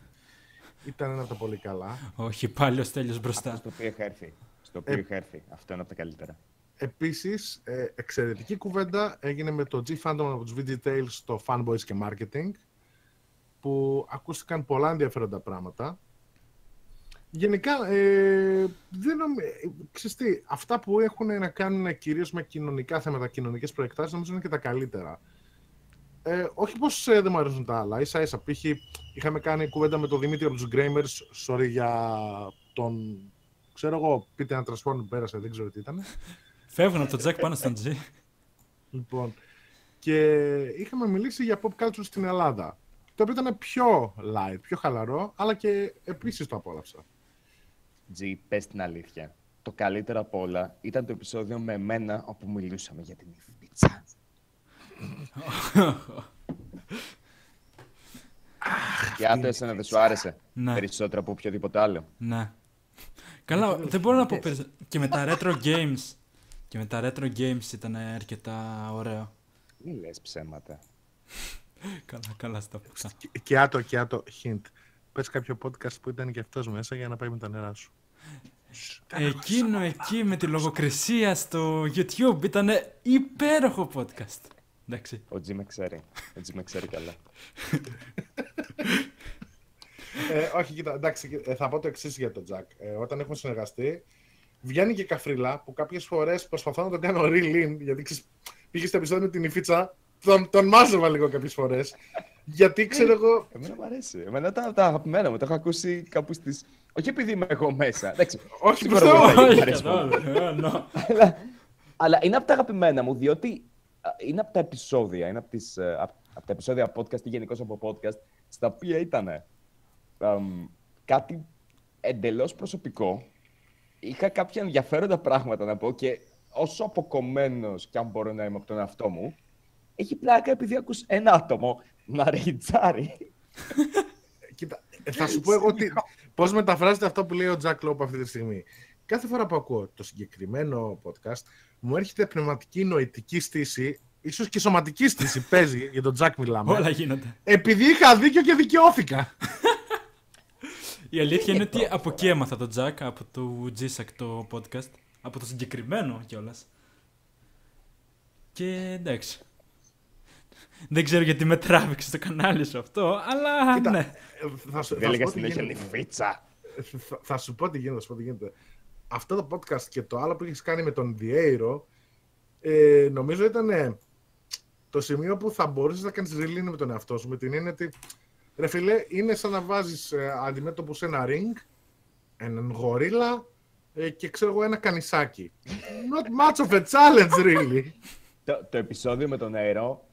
S2: ήταν ένα από τα πολύ καλά.
S1: Όχι, πάλι ο Στέλιος
S3: Αυτό
S1: μπροστά.
S3: στο οποίο είχα έρθει. Στο οποίο
S2: Ε,
S3: είχα έρθει. Αυτό είναι από τα καλύτερα.
S2: Επίσης, ε, εξαιρετική κουβέντα έγινε με το G-Fandom από τους VG Tales στο Fanboys και Marketing, που ακούστηκαν πολλά ενδιαφέροντα πράγματα. Γενικά, ε, δεν νομι... ε, ξέρεις τι, αυτά που έχουν να κάνουν κυρίως με κοινωνικά θέματα, κοινωνικές προεκτάσεις, νομίζω είναι και τα καλύτερα. Ε, όχι πως ε, δεν μου αρέσουν τα άλλα, ίσα ίσα. Π.χ. είχαμε κάνει κουβέντα με τον Δημήτρη από τους Gramers, sorry για τον, ξέρω εγώ, πείτε ένα τρασπόρν που πέρασε, δεν ξέρω τι ήταν.
S1: Φεύγουν από το Τζακ πάνω στον Τζι.
S2: Λοιπόν, και είχαμε μιλήσει για pop culture στην Ελλάδα. Το οποίο ήταν πιο light, πιο χαλαρό, αλλά και επίσης το απόλαυσα.
S3: Τζι, πες την αλήθεια. Το καλύτερο απ' όλα ήταν το επεισόδιο με εμένα όπου μιλούσαμε για την πίτσα. Και αν το εσένα δεν σου άρεσε
S1: Ναι.
S3: περισσότερο από οποιοδήποτε άλλο;
S1: Ναι. Καλά, δεν μπορώ να πω περισσότερο. Και με τα retro games. Και με τα retro games ήταν αρκετά ωραίο.
S3: Μη λες ψέματα.
S1: Καλά, καλά στα πούσα.
S2: Και, και άτο, και άτο, hint. Πες κάποιο podcast που ήταν και αυτός μέσα για να πάει με τα νερά σου.
S1: Εκείνο εκεί με τη λογοκρισία στο YouTube ήταν υπέροχο podcast. Εντάξει.
S3: Ο Τζι με ξέρει. Ο Τζι με ξέρει καλά.
S2: ε, όχι, κοίτα, εντάξει, ε, θα πω το εξής για τον Τζακ. Ε, όταν έχουμε συνεργαστεί, βγαίνει και καφρίλα που κάποιες φορές προσπαθώ να τον κάνω real in, γιατί ξέρεις, πήγες στο επεισόδιο με την υφίτσα, τον, τον μάζευα λίγο κάποιες φορές. γιατί ξέρω εγώ.
S3: Εμένα μου αρέσει. Εμένα ήταν από τα αγαπημένα μου. Το έχω ακούσει κάπου στι. Όχι επειδή είμαι εγώ μέσα. Εντάξει.
S2: Όχι,
S3: Σίγουρα
S2: πιστεύω.
S3: μπορεί να
S1: Όχι,
S3: γίνει αρέσει
S1: καθόλου. Ε, no.
S3: αλλά, αλλά είναι από τα αγαπημένα μου, διότι α, είναι από τα επεισόδια, είναι από, τις, ε, απ- από τα επεισόδια podcast ή γενικώς από podcast, στα οποία ήταν κάτι εντελώς προσωπικό. Είχα κάποια ενδιαφέροντα πράγματα να πω και όσο αποκομμένος κι αν μπορώ να είμαι από τον εαυτό μου, έχει πλάκα επειδή ακούς ένα άτομο να ρεϊτζάρει.
S2: Κοίτα, ε, θα σου πω εγώ τι, πώς μεταφράζεται αυτό που λέει ο Τζακ Λόπ αυτή τη στιγμή. Κάθε φορά που ακούω το συγκεκριμένο podcast, μου έρχεται πνευματική νοητική στήση, ίσως και σωματική στήση, παίζει, για τον Τζακ μιλάμε,
S1: Όλα γίνονται.
S2: επειδή είχα δίκιο και δικαιώθηκα.
S1: Η αλήθεια είναι ότι από εκεί έμαθα τον Τζακ, από το G-Sack το podcast. Από το συγκεκριμένο κιόλας. Και εντάξει. Δεν ξέρω γιατί με τράβηξε στο κανάλι σου αυτό, αλλά
S2: Κοίτα,
S1: ναι.
S2: ε, θα σου, θα
S3: Δεν
S2: σου
S3: έλεγα
S2: πω τι
S3: συνέχεια
S2: γίνεται.
S3: νυφίτσα.
S2: θα, θα σου πω τι γίνεται, θα σου πω τι γίνεται. Αυτό το podcast και το άλλο που έχεις κάνει με τον Διέιρο, ε, νομίζω ήταν ε, το σημείο που θα μπορούσες να κάνεις ρελίνη με τον εαυτό σου, με την έννοια ότι, ρε φιλέ, είναι σαν να βάζεις ε, αντιμέτωπο σε ένα ring, έναν γορίλα ε, και ξέρω εγώ ένα κανισάκι. Not much of a challenge, really.
S3: Το, το επεισόδιο με τον Έιρο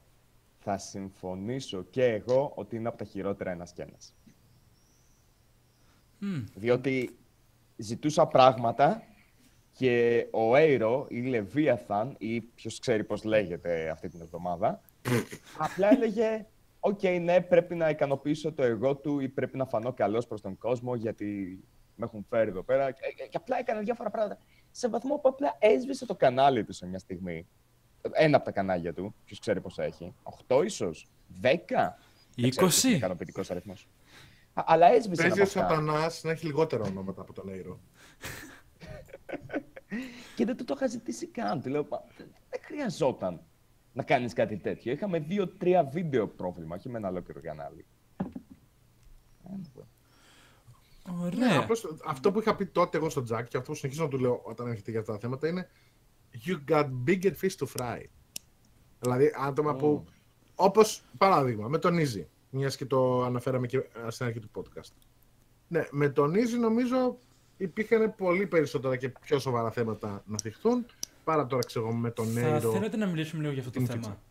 S3: θα συμφωνήσω και εγώ ότι είναι από τα χειρότερα ένας και ένας.
S1: Μμ.
S3: Διότι ζητούσα πράγματα και ο Έιρο ή Λεβίαθαν ή ποιος ξέρει πώς λέγεται αυτή την εβδομάδα απλά έλεγε «OK, ναι, πρέπει να ικανοποιήσω το εγώ του ή πρέπει να φανώ καλός προς τον κόσμο γιατί με έχουν φέρει εδώ πέρα». Και, και απλά έκανε διάφορα πράγματα. Σε βαθμό που απλά έσβησε το κανάλι του σε μια στιγμή. Ένα από τα κανάλια του, ποιος ξέρει πώς έχει. 8 ίσως, 10. Δεν ξέρω ποιος είναι
S1: 20.
S3: ικανοποιητικός αριθμός. Α, Αλλά έσβησε
S2: Παίζει
S3: ένα
S2: ο
S3: από αυτά.
S2: Σατανάς να έχει λιγότερα ονόματα από τον Έιρο.
S3: Και δεν του το είχα ζητήσει καν. Του λέω, «Μα, δεν δεν χρειαζόταν. να κάνεις κάτι τέτοιο. Είχαμε δύο-τρία βίντεο πρόβλημα, όχι με ένα ολόκληρο κανάλι.
S1: Ωραία.
S2: Ναι, απλώς αυτό που είχα πει τότε εγώ στο Τζακ και αυτό που συνεχίζω να του λέω όταν έρχεται για αυτά τα θέματα είναι You got bigger fish to fry. Δηλαδή άτομα που, όπως παράδειγμα, με τον Easy, μιας και το αναφέραμε και στην αρχή του podcast. Ναι, με τον Easy νομίζω υπήρχαν πολύ περισσότερα και πιο σοβαρά θέματα να θυχθούν παρά τώρα ξέρω με τον
S1: Θα
S2: Νέιρο.
S1: θέλετε να μιλήσουμε λίγο για αυτό το
S2: την
S1: θέμα;
S2: πίτσα.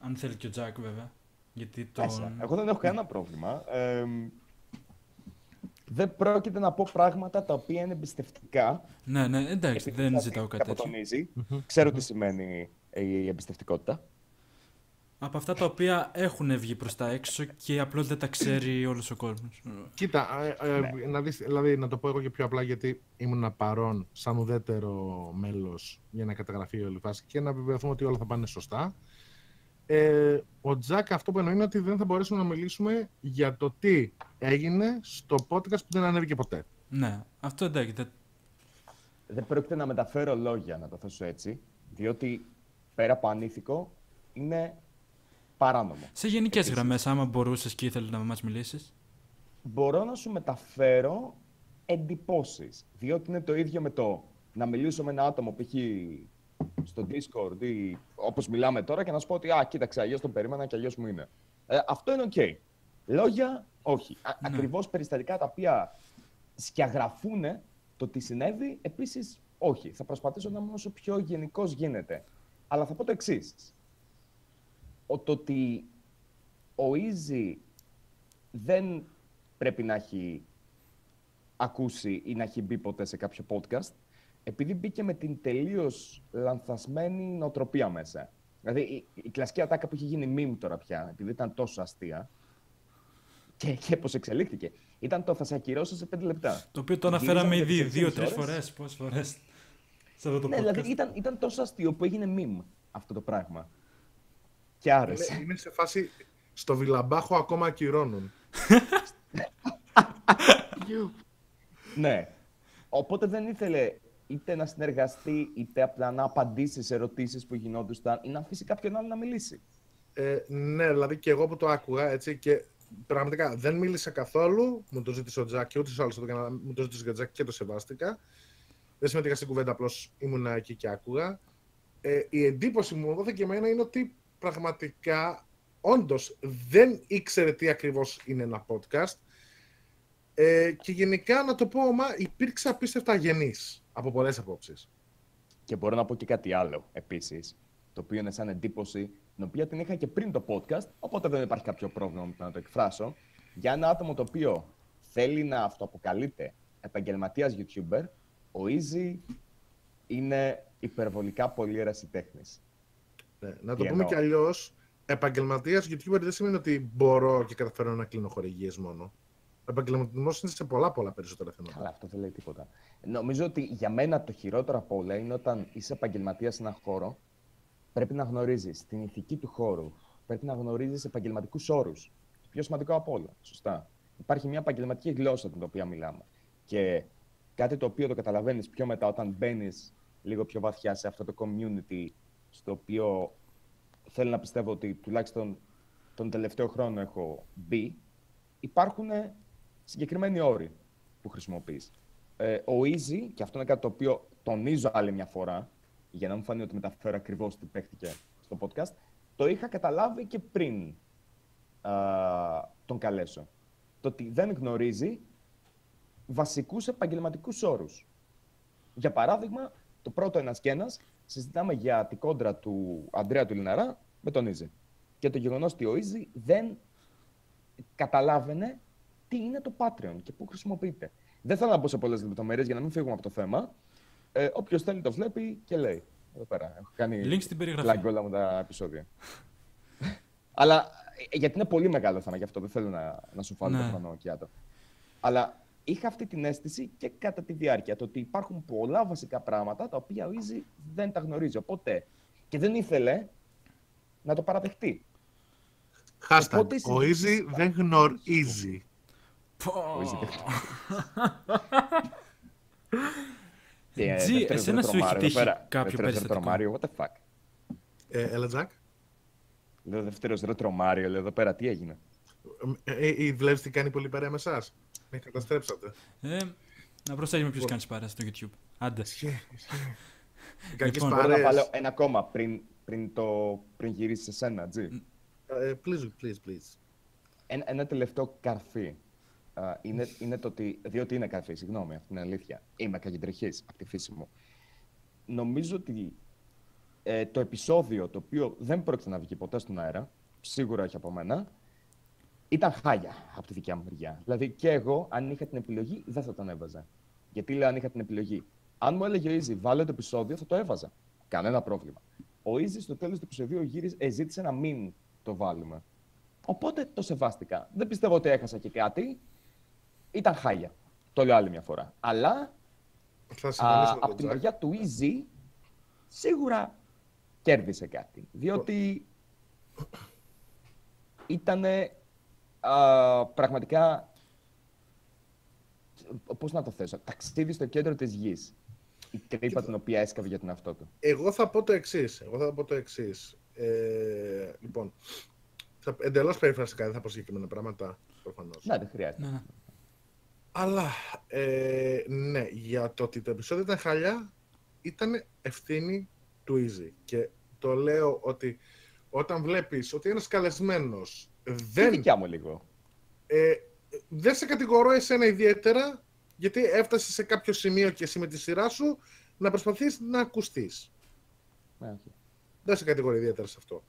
S1: Αν θέλει και ο Τζακ βέβαια. Γιατί
S3: Μέσα.
S1: τον...
S3: Εγώ δεν έχω κανένα πρόβλημα. Ε, δεν πρόκειται να πω πράγματα τα οποία είναι εμπιστευτικά.
S1: Ναι, ναι, εντάξει,
S3: επειδή
S1: δεν
S3: θα
S1: ζητάω
S3: δείχνει
S1: κάτι
S3: από
S1: τέτοιο.
S3: τον Easy. Ξέρω τι σημαίνει η εμπιστευτικότητα.
S1: Από αυτά τα οποία έχουν βγει προς τα έξω και απλώς δεν τα ξέρει όλος ο κόσμος.
S2: Κοίτα, ε, ε,
S3: Ναι.
S2: να, δεις, δηλαδή, να το πω εγώ και πιο απλά γιατί ήμουν παρόν σαν ουδέτερο μέλος για να καταγραφεί όλη η φάση και να βεβαιωθούμε ότι όλα θα πάνε σωστά. Ε, ο Τζακ αυτό που εννοεί είναι ότι δεν θα μπορέσουμε να μιλήσουμε για το τι έγινε στο podcast που δεν ανέβηκε ποτέ.
S1: Ναι, αυτό εντάξει. δεν-
S3: Δεν πρόκειται να μεταφέρω λόγια, να το θέσω έτσι, διότι πέρα από ανήθικο είναι παράνομο.
S1: Σε γενικές
S3: Επίσης.
S1: γραμμές, άμα μπορούσες και ήθελες να μας μιλήσεις.
S3: Μπορώ να σου μεταφέρω εντυπώσεις, διότι είναι το ίδιο με το να μιλήσω με ένα άτομο που έχει στο Discord ή όπως μιλάμε τώρα και να σου πω ότι «Α, κοίταξε, αλλιώς τον περίμενα και αλλιώς μου είναι». Ε, αυτό είναι οκ. Λόγια, όχι. Α,
S1: Ναι.
S3: Ακριβώς περιστατικά τα οποία σκιαγραφούν το τι συνέβη, επίσης όχι. Θα προσπαθήσω να είμαι όσο πιο γενικός γίνεται. Αλλά θα πω το εξής. Το ότι ο Easy δεν πρέπει να έχει ακούσει ή να έχει μπει ποτέ σε κάποιο podcast, επειδή μπήκε με την τελείως λανθασμένη νοοτροπία μέσα. Δηλαδή, η, η κλασική ατάκα που είχε γίνει meme τώρα πια, επειδή ήταν τόσο αστεία, και, και πώς εξελίχθηκε, ήταν το θα σε ακυρώσω σε πέντε λεπτά.
S1: Το οποίο το
S3: Γυρίζαμε
S1: αναφέραμε
S3: για τις
S1: ήδη
S3: εξής
S1: δύο-τρεις
S3: ώρες.
S1: φορές. Πόσες φορές. Σε αυτό το
S3: ναι,
S1: podcast.
S3: δηλαδή ήταν, ήταν τόσο αστείο που έγινε meme αυτό το πράγμα. Και άρεσε.
S2: Είναι, είναι σε φάση στο Βιλαμπάχο ακόμα ακυρώνουν.
S3: Ναι. Οπότε δεν ήθελε είτε να συνεργαστεί, είτε απλά να απαντήσει σε ερωτήσεις που γινόντουσαν ή να αφήσει κάποιον άλλο να μιλήσει.
S2: Ε, ναι, δηλαδή και εγώ που το άκουγα έτσι και πραγματικά δεν μίλησα καθόλου. Μου το ζήτησε ο Τζακ και ούτε άλλο το έκανα. Μου το ζήτησε ο Τζακ και το σεβάστηκα. Δεν συμμετείχα στην κουβέντα, απλώς ήμουν εκεί και άκουγα. Ε, η εντύπωση μου δόθηκε εμένα είναι ότι πραγματικά όντως δεν ήξερε τι ακριβώς είναι ένα podcast. Ε, και γενικά να το πω, μα υπήρξε απίστευτα αγενής από πολλές απόψεις.
S3: Και μπορώ να πω και κάτι άλλο επίσης, το οποίο είναι σαν εντύπωση, την οποία την είχα και πριν το podcast, οπότε δεν υπάρχει κάποιο πρόβλημα με το να το εκφράσω. Για ένα άτομο το οποίο θέλει να αυτοαποκαλείται επαγγελματίας YouTuber, ο Easy είναι υπερβολικά πολύ ερασιτέχνης.
S2: Ναι, να
S3: Τι
S2: το πούμε
S3: εννοώ.
S2: κι αλλιώς, επαγγελματίας YouTuber δεν σημαίνει ότι μπορώ και καταφέρω να κλείνω χορηγίες μόνο. Ο επαγγελματισμός είναι σε πολλά πολλά περισσότερα θέματα.
S3: Καλά, αυτό δεν λέει τίποτα. Νομίζω ότι για μένα το χειρότερο από όλα είναι όταν είσαι επαγγελματίας σε έναν χώρο, πρέπει να γνωρίζεις την ηθική του χώρου, πρέπει να γνωρίζεις επαγγελματικούς όρους. Το πιο σημαντικό από όλα. Σωστά. Υπάρχει μια επαγγελματική γλώσσα την οποία μιλάμε. Και κάτι το οποίο το καταλαβαίνεις πιο μετά όταν μπαίνεις λίγο πιο βαθιά σε αυτό το community, στο οποίο θέλω να πιστεύω ότι τουλάχιστον τον τελευταίο χρόνο έχω μπει, υπάρχουν συγκεκριμένοι όροι που χρησιμοποιείς. Ε, ο Easy, και αυτό είναι κάτι το οποίο τονίζω άλλη μια φορά, για να μου φανεί ότι μεταφέρω ακριβώς τι παίχτηκε στο podcast, το είχα καταλάβει και πριν α, τον καλέσω. Το ότι δεν γνωρίζει βασικούς επαγγελματικούς όρους. Για παράδειγμα, το πρώτο ένας και ένας, συζητάμε για την κόντρα του Αντρέα του Λιναρά με τον Easy. Και το γεγονός ότι ο Easy δεν καταλάβαινε τι είναι το Patreon και πού χρησιμοποιείται. Δεν θέλω να μπω σε πολλές λεπτομέρειες για να μην φύγουμε από το θέμα. Ε, Όποιος θέλει το βλέπει και λέει. Εδώ πέρα. Έχω κάνει
S1: Link στην περιγραφή.
S3: plug όλα μου τα επεισόδια. Αλλά ε, γιατί είναι πολύ μεγάλο θέμα γι' αυτό, δεν θέλω να, να σου φάλω
S1: Ναι.
S3: το χρόνο Κιάτο. Αλλά είχα αυτή την αίσθηση και κατά τη διάρκεια το ότι υπάρχουν πολλά βασικά πράγματα τα οποία ο Easy δεν τα γνωρίζει. Οπότε και δεν ήθελε να το παραδεχτεί.
S2: Hashtag.
S3: Οπότε
S2: Ο Easy δεν γνωρίζει.
S1: Τζι,
S3: δεύτερος
S1: εσένα σου
S3: δεύτερο
S1: έχει
S3: Μάριο,
S1: τύχει
S3: εδώ πέρα.
S1: κάποιο
S3: Δεύτερος δεύτερο
S1: περιστατικό;
S3: Μάριο, what the fuck;
S2: Ε, έλα, Τζακ.
S3: Λέω δεύτερος ρέτρο Μάριο, λέω εδώ πέρα τι έγινε;
S2: Ε, ε, ε, βλέπεις τι κάνει πολύ παρέα με εσάς. Με καταστρέψατε.
S1: Ε, να προσέχουμε ποιος κάνει παρέα στο YouTube. Άντε.
S2: Ισχύει, ισχύει. Οι κακές
S1: Λοιπόν,
S3: Μπορώ να
S2: παρέες.
S3: βάλω ένα ακόμα πριν, πριν, το, πριν γυρίσεις σε σένα, Τζι.
S2: Ε, please, please, please.
S3: Ένα, ένα τελευταίο καρφί. Α, είναι, είναι το ότι. Διότι είναι καρφί, συγγνώμη, αυτή είναι αλήθεια. Είμαι καγεντρεχή από τη φύση μου. Νομίζω ότι ε, το επεισόδιο το οποίο δεν πρόκειται να βγει ποτέ στον αέρα, σίγουρα όχι από μένα, ήταν χάλια από τη δικιά μου μεριά. Δηλαδή και εγώ, αν είχα την επιλογή, δεν θα τον έβαζα. Γιατί λέω αν είχα την επιλογή. Αν μου έλεγε ο Easy, βάλε το επεισόδιο, θα το έβαζα. Κανένα πρόβλημα. Ο Easy στο τέλος του επεισοδίου γύρισε, ε, ζήτησε να μην το βάλουμε. Οπότε το σεβάστηκα. Δεν πιστεύω ότι έχασα και κάτι. Ήταν χάλια. Το λέω άλλη μια φορά. Αλλά
S2: Θα
S3: α,
S2: συμφωνήσω με
S3: από
S2: τον
S3: τη
S2: Τζακ.
S3: μεριά του Easy σίγουρα κέρδισε κάτι. Διότι ήταν πραγματικά, πώς να το θέσω, ταξίδι στο κέντρο της γης. Η τρύπα την οποία έσκαβε για τον εαυτό του.
S2: Εγώ θα πω το εξής. Εγώ θα πω το εξής. Ε, λοιπόν, θα, εντελώς περιφραστικά, δεν θα πω συγκεκριμένα πράγματα, προφανώς.
S3: Ναι, δεν χρειάζεται.
S1: Ναι, ναι.
S2: Αλλά, ε, ναι, για το ότι το επεισόδιο ήταν χαλιά, ήταν ευθύνη του Easy. Και το λέω ότι όταν βλέπεις ότι ένας καλεσμένος
S3: Δεν...
S2: δεν,
S3: δικιά μου λίγο.
S2: ε, δεν σε κατηγορώ εσένα ιδιαίτερα, γιατί έφτασες σε κάποιο σημείο και εσύ με τη σειρά σου να προσπαθείς να ακουστείς.
S3: Ναι, όχι.
S2: Δεν σε κατηγορεί ιδιαίτερα σε αυτό.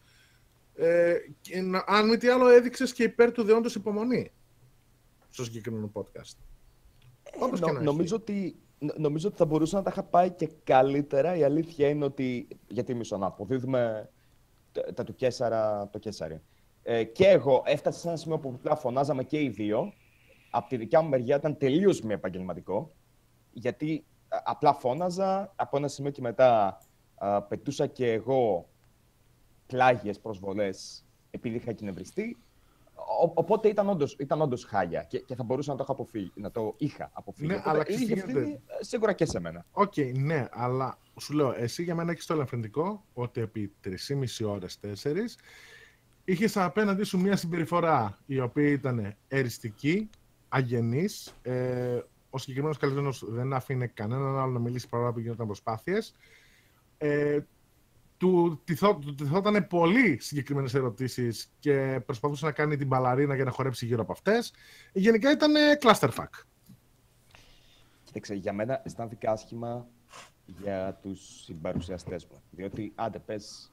S2: Ε, και να, αν μη τι άλλο έδειξες και υπέρ του δεόντος υπομονή στο συγκεκριμένο podcast. Όπως και
S3: Νο-
S2: να έχει.
S3: νομίζω, ότι, νο- νομίζω ότι θα μπορούσα να τα είχα πάει και καλύτερα. Η αλήθεια είναι ότι. Γιατί μισό να αποδίδουμε τα, τα του Κέσσαρα το Κέσσαρι. Ε, και εγώ έφτασα σε ένα σημείο που απλά φωνάζαμε και οι δύο. Από τη δικιά μου μεριά ήταν τελείως μη επαγγελματικό. Γιατί α, απλά φώναζα. Από ένα σημείο και μετά α, πετούσα και εγώ πλάγιες προσβολές επειδή είχα εκνευριστεί. Ο- οπότε ήταν όντως, ήταν όντως χάλια και, και θα μπορούσα να το, είχα αποφύγει, να το είχα αποφύγει.
S2: Ναι,
S3: Οπότε
S2: αλλά ξέρεις τι
S3: είχε
S2: γίνεται.
S3: ευθύνη ε, σίγουρα και σε μένα.
S2: Οκ, ναι, αλλά σου λέω, εσύ για μένα έχεις το ελαφρυντικό ότι επί 3,5 ώρες, 4, είχες απέναντί σου μια συμπεριφορά η οποία ήταν εριστική, αγενής, ε, ο συγκεκριμένος καλεσμένος δεν άφηνε κανέναν άλλο να μιλήσει παρόλο που γινόταν προσπάθειες, ε, του, τιθό-, του τιθόταν πολύ συγκεκριμένες ερωτήσεις και προσπαθούσε να κάνει την μπαλαρίνα για να χορέψει γύρω από αυτές. Γενικά ήταν ε, clusterfuck.
S3: Κοίταξε, για μένα αισθάνθηκα άσχημα για τους συμπαρουσιαστές μου. Διότι, άντε πες,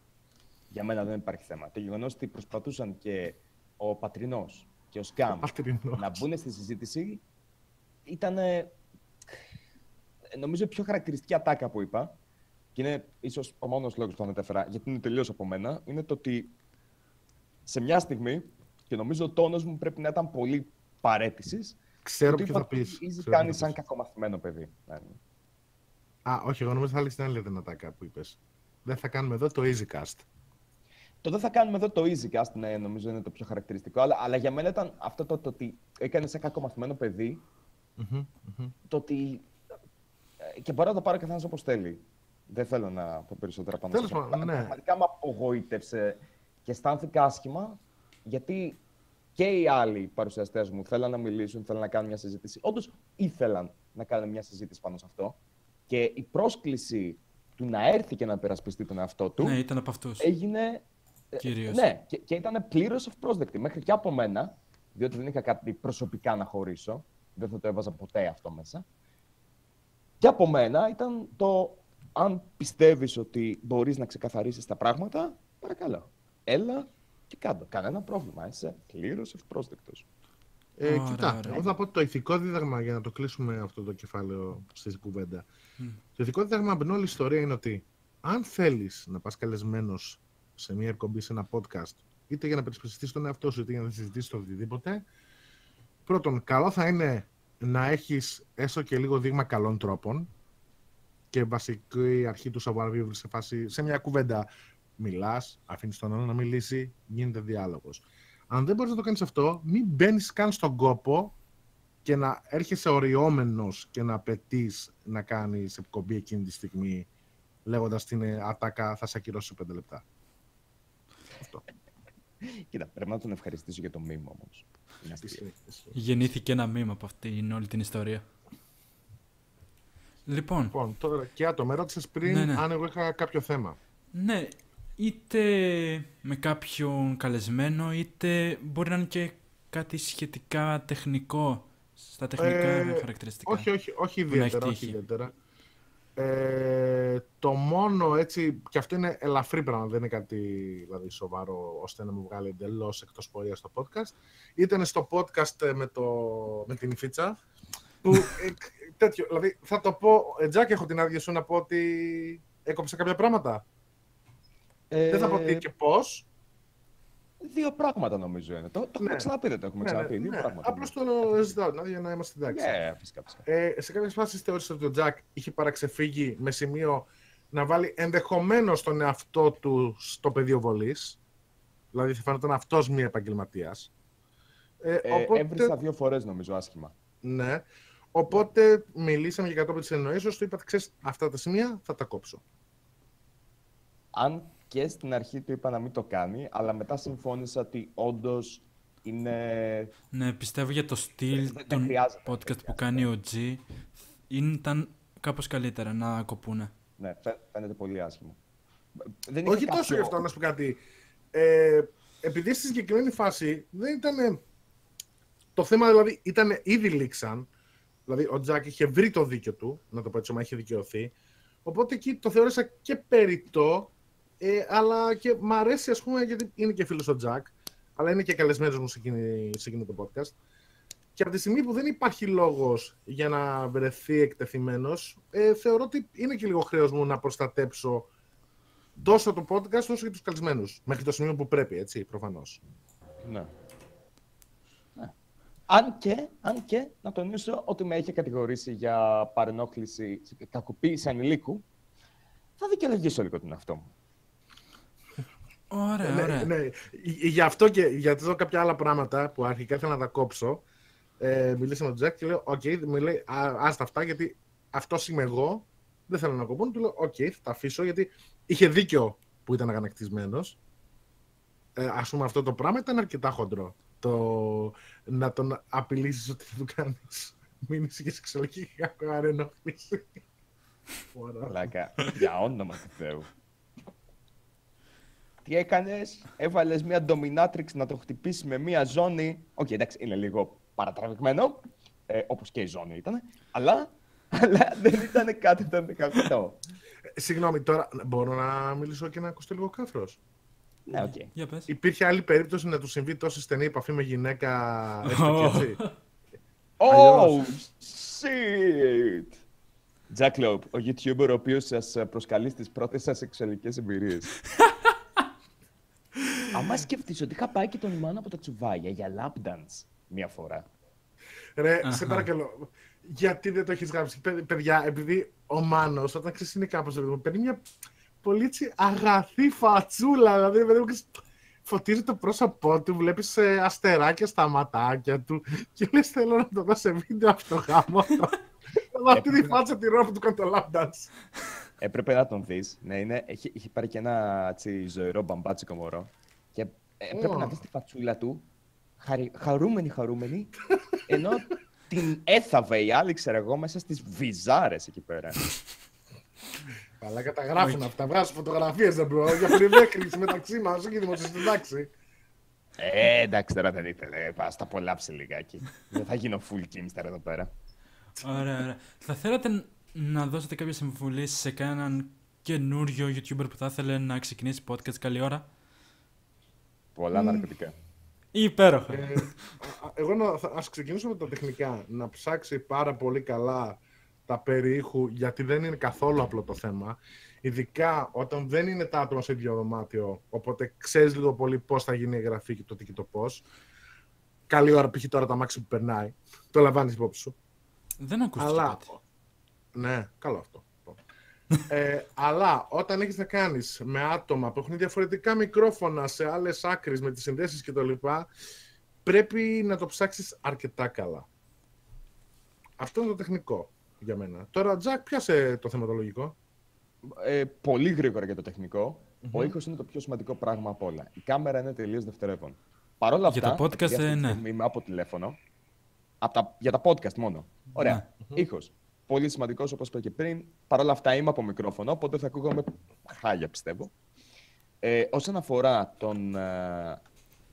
S3: για μένα δεν υπάρχει θέμα. Το γεγονός ότι προσπαθούσαν και ο Πατρινός και ο Σκάμ
S2: Πατρινός.
S3: να μπουν στη συζήτηση ήταν νομίζω η πιο χαρακτηριστική ατάκα που είπα και είναι ίσως ο μόνος λόγος που το ανέφερα γιατί είναι τελείως από μένα είναι το ότι σε μια στιγμή και νομίζω ο τόνος μου πρέπει να ήταν πολύ παρέτησης
S2: Ξέρω
S3: του
S2: ποιο
S3: είπα
S2: θα
S3: ότι
S2: πεις.
S3: Easy
S2: ξέρω
S3: κάνει
S2: ποιο θα
S3: σαν
S2: πεις.
S3: κακομαθημένο παιδί. Ναι, ναι.
S2: Α, όχι, εγώ νομίζω θα έλεγε την άλλη δυνατάκα που είπες. Δεν θα κάνουμε εδώ το EasyCast.
S3: Το δεν θα κάνουμε εδώ το EasyCast, ναι, νομίζω είναι το πιο χαρακτηριστικό, αλλά, αλλά για μένα ήταν αυτό το, το ότι έκανε σαν κακομαθημένο παιδί,
S2: Μμμ, μμμ.
S3: το ότι. ε, και μπορεί να το πάρει ο καθένα όπως θέλει. Δεν θέλω να πω περισσότερα πάνω
S2: Τέλος
S3: σε αυτό.
S2: πάντων, ναι.
S3: Πραγματικά με απογοήτευσε και αισθάνθηκα άσχημα, γιατί και οι άλλοι παρουσιαστές μου θέλαν να μιλήσουν, θέλαν να κάνουν μια συζήτηση. Όντως ήθελαν να κάνουν μια συζήτηση πάνω σε αυτό. Και η πρόσκληση του να έρθει και να περασπιστεί τον εαυτό του
S1: Ναι, ήταν από αυτούς.
S3: έγινε. ε,
S1: Κυρίως.
S3: Ναι, και, και ήταν πλήρως ευπρόσδεκτη. Μέχρι και από μένα, διότι δεν είχα κάτι προσωπικά να χωρίσω. Δεν θα το έβαζα ποτέ αυτό μέσα. Και από μένα ήταν το αν πιστεύεις ότι μπορείς να ξεκαθαρίσεις τα πράγματα, παρακαλώ. Έλα και κάτω. Κανένα πρόβλημα. Είσαι πλήρως ευπρόσδεκτος.
S2: Ε,
S1: Ωραία,
S2: κοιτά,
S1: ωραία.
S2: εγώ θα πω το ηθικό δίδαγμα για να το κλείσουμε αυτό το κεφάλαιο στη κουβέντα. Το ηθικό δίδαγμα από την όλη ιστορία είναι ότι αν θέλεις να πας καλεσμένος σε μια εκπομπή, σε ένα podcast, είτε για να περισπιστείς τον εαυτό σου, είτε για να συζητήσεις το οτιδήποτε, πρώτον, καλό θα είναι να έχεις έστω και λίγο δείγμα καλών τρόπων και βασική αρχή του savoir σε φάση, σε μια κουβέντα μιλάς, αφήνεις τον άλλο να μιλήσει, γίνεται διάλογος. Αν δεν μπορείς να το κάνεις αυτό, μην μπαίνεις καν στον κόπο και να έρχεσαι οριόμενος και να απαιτείς να κάνεις εκπομπή εκείνη τη στιγμή λέγοντας την ε, ατάκα θα σε ακυρώσω σε πέντε λεπτά. Αυτό.
S3: Κοίτα, πρέπει να τον ευχαριστήσω για το μήνυμα όμως.
S2: Ισχύει, ισχύει.
S1: Γεννήθηκε ένα μήμα από αυτήν όλη την ιστορία. Λοιπόν,
S2: Λοιπόν, τώρα και άτομο, με ρώτησες πριν
S1: Ναι, ναι.
S2: αν εγώ είχα κάποιο θέμα.
S1: ναι, είτε με κάποιον καλεσμένο, είτε μπορεί να είναι και κάτι σχετικά τεχνικό, στα τεχνικά
S2: Ε,
S1: χαρακτηριστικά.
S2: Όχι, όχι, όχι
S1: Που να έχει
S2: ιδιαίτερα, όχι
S1: τύχει.
S2: ιδιαίτερα. Ε, το μόνο έτσι, και αυτό είναι ελαφρύ πράγμα, δεν είναι κάτι δηλαδή, σοβαρό ώστε να μου βγάλει εντελώς εκτός πορείας στο podcast. Ήταν στο podcast ε, με, το, με την Ιφίτσα. Που, ε, τέτοιο, δηλαδή θα το πω, ε, Τζάκ, έχω την άδεια σου να πω ότι έκοψα κάποια πράγματα.
S3: Ε,
S2: Δεν θα πω τι και πώς.
S3: Δύο πράγματα νομίζω είναι. Το, το έχουμε
S2: Ναι.
S3: ξαναπεί, δεν το έχουμε ξαναπεί. Δύο πράγματα.
S2: Απλώς το ζητάω δηλαδή, για να είμαστε εντάξει.
S3: Ναι, φυσικά. φυσικά.
S2: Ε, σε κάποιες φάσεις θεώρησες ότι ο Τζακ είχε παραξεφύγει με σημείο να βάλει ενδεχομένως τον εαυτό του στο πεδίο βολής. Δηλαδή θα φαίνονταν αυτός μη επαγγελματίας. Ε,
S3: Ε,
S2: οπότε,
S3: Έβρισα δύο φορές νομίζω άσχημα.
S2: ναι, οπότε μιλήσαμε για κατόπιν της εννοήσεως του. Είπα, ξέρεις, αυτά τα σημεία θα τα κόψω.
S3: Αν και στην αρχή του είπα να μην το κάνει, αλλά μετά συμφώνησα ότι όντως είναι.
S1: Ναι, πιστεύω για το στυλ
S3: δεν
S1: των
S3: χρειάζεται, δεν
S1: podcast που κάνει ο G ήταν κάπως καλύτερα να κοπούνε.
S3: Ναι, φαι- φαίνεται πολύ άσχημο. Δεν
S2: Όχι
S3: είχε
S2: τόσο
S3: κάποιο-
S2: γι' αυτό, να σου πω κάτι. Ε, επειδή στη συγκεκριμένη φάση δεν ήταν. Το θέμα δηλαδή ήταν ήδη λήξαν. Δηλαδή ο Τζακ είχε βρει το δίκιο του, να το πω έτσι, μα είχε δικαιωθεί. Οπότε εκεί το θεώρησα και περιττό, ε, αλλά και μ' αρέσει ας πούμε γιατί είναι και φίλος ο Τζακ, αλλά είναι και καλεσμένος μου σε, εκείνη, σε εκείνο το podcast. Και από τη στιγμή που δεν υπάρχει λόγος για να βρεθεί εκτεθειμένος, ε, θεωρώ ότι είναι και λίγο χρέος μου να προστατέψω τόσο το podcast όσο και τους καλεσμένους. Μέχρι το σημείο που πρέπει, έτσι, προφανώς.
S3: Ναι. Ναι. Αν και, αν και να τονίσω ότι με είχε κατηγορήσει για παρενόχληση, κακοποίηση ανηλίκου, θα δικαιολογήσω λίγο τον εαυτό μου.
S1: Ωραία,
S2: ναι,
S1: ωραία.
S2: ναι. Γι- Γι' αυτό και γιατί εδώ κάποια άλλα πράγματα που αρχικά ήθελα να τα κόψω. Ε, μιλήσαμε με τον Τζακ και λέω: Οκ, μου λέει, «Α, άστα αυτά γιατί αυτός είμαι εγώ. Δεν θέλω να κοπούν. Του λέω: Οκ, θα τα αφήσω γιατί είχε δίκιο που ήταν αγανακτισμένο. Ε, Α πούμε, αυτό το πράγμα ήταν αρκετά χοντρό. Το να τον απειλήσεις ότι θα του κάνεις μήνυση για σεξουαλική παρενόχληση. Ωραία.
S3: Μαλάκα, για όνομα του Θεού. Τι έκανες, έβαλες μια dominatrix να το χτυπήσεις με μια ζώνη. Οκ, εντάξει, είναι λίγο παρατραβηγμένο, ε, όπως και η ζώνη ήταν, αλλά, αλλά δεν ήταν κάτι το δεκαπιτό.
S2: Ε, Συγγνώμη, τώρα μπορώ να μιλήσω και να ακουστεί λίγο κάφρο.
S3: Ναι, οκ.
S1: Για πες.
S2: Υπήρχε άλλη περίπτωση να του συμβεί τόσο στενή επαφή με γυναίκα έστω και έτσι;
S3: Oh, shit! Jack Lope, ο YouTuber ο οποίος σας ε, προσκαλεί στις πρώτες σας σεξουαλικές εμπειρίες. Άμα σκεφτείς ότι είχα πάει και τον Ιμάν από τα τσουβάγια για lap dance μία φορά.
S2: Ρε,
S1: Αχα.
S2: σε παρακαλώ. Γιατί δεν το έχεις γράψει, Παι- παιδιά, επειδή ο Μάνος, όταν ξέρεις είναι κάπως παίρνει μια πολύ έτσι αγαθή φατσούλα. Δηλαδή, παιδί μου, ξέρεις, φωτίζει το πρόσωπό του, βλέπεις αστεράκια στα ματάκια του και λες: Θέλω να το δω σε βίντεο αυτό γάμο. Με αυτή τη φάτσα τη ρόφη του κάνει το lap dance.
S3: Έπρεπε να τον δεις. Ναι, είναι, έχει, έχει πάρει και ένα έτσι, ζωηρό μπαμπάτσικο μωρό. Και ε, έπρεπε
S2: Ω.
S3: να δεις τη φατσούλα του, χαρι, χαρούμενη, χαρούμενη, ενώ την έθαβε η άλλη, ξέρω εγώ, μέσα στις βυζάρες εκεί πέρα.
S2: Αλλά καταγράφουν αυτά. Βγάζουν φωτογραφίες, δεν bro. Για πριβέ screening μεταξύ μας, όχι δημοσιογραφική εντάξει.
S3: Ε, εντάξει, τώρα δεν ήθελε. Πας τα απολαύσει λιγάκι. δεν θα γίνω full kimster εδώ πέρα.
S1: Ωραία, ωραία. Θα θέλατε ν- να δώσετε κάποια συμβουλή σε κανέναν καινούριο YouTuber που θα ήθελε να ξεκινήσει podcast καλή ώρα;
S3: Πολλά ναρκωτικά.
S1: Υπέροχο.
S2: Ε, α- α- εγώ να, θα, ας ξεκινήσω με τα τεχνικά. Να ψάξει πάρα πολύ καλά τα περί ήχου, γιατί δεν είναι καθόλου απλό το θέμα. Ειδικά όταν δεν είναι τα άτομα σε ίδιο δωμάτιο, οπότε ξέρεις λίγο πολύ πώς θα γίνει η εγγραφή και το τι και το πώς. Καλή ώρα π.χ. τώρα τα μάξι που περνάει. Το λαμβάνεις υπόψη σου.
S1: Δεν ακούστηκε
S2: Αλλά.
S1: κάτι.
S2: Ναι, καλό αυτό. ε, αλλά όταν έχεις να κάνεις με άτομα που έχουν διαφορετικά μικρόφωνα σε άλλες άκρες με τις συνδέσεις και το λοιπά, πρέπει να το ψάξεις αρκετά καλά. Αυτό είναι το τεχνικό για μένα. Τώρα, Τζακ, πιάσε το θεματολογικό.
S3: ε, πολύ γρήγορα για το τεχνικο Ο ήχος είναι το πιο σημαντικό πράγμα από όλα. Η κάμερα είναι τελείως δευτερεύον. Παρ' όλα
S1: Για
S3: αυτά.
S1: το podcast,
S3: επειδή αυτή τη
S1: ε, ναι.
S3: στιγμή Είμαι από τηλέφωνο. Από τα, για τα podcast μόνο. Ωραία.
S1: Ναι.
S3: Ήχος. Πολύ σημαντικός, όπως είπα και πριν. Παρ' όλα αυτά είμαι από μικρόφωνο, οπότε θα ακούγαμε χάλια, πιστεύω. Ε, όσον αφορά τον, ε,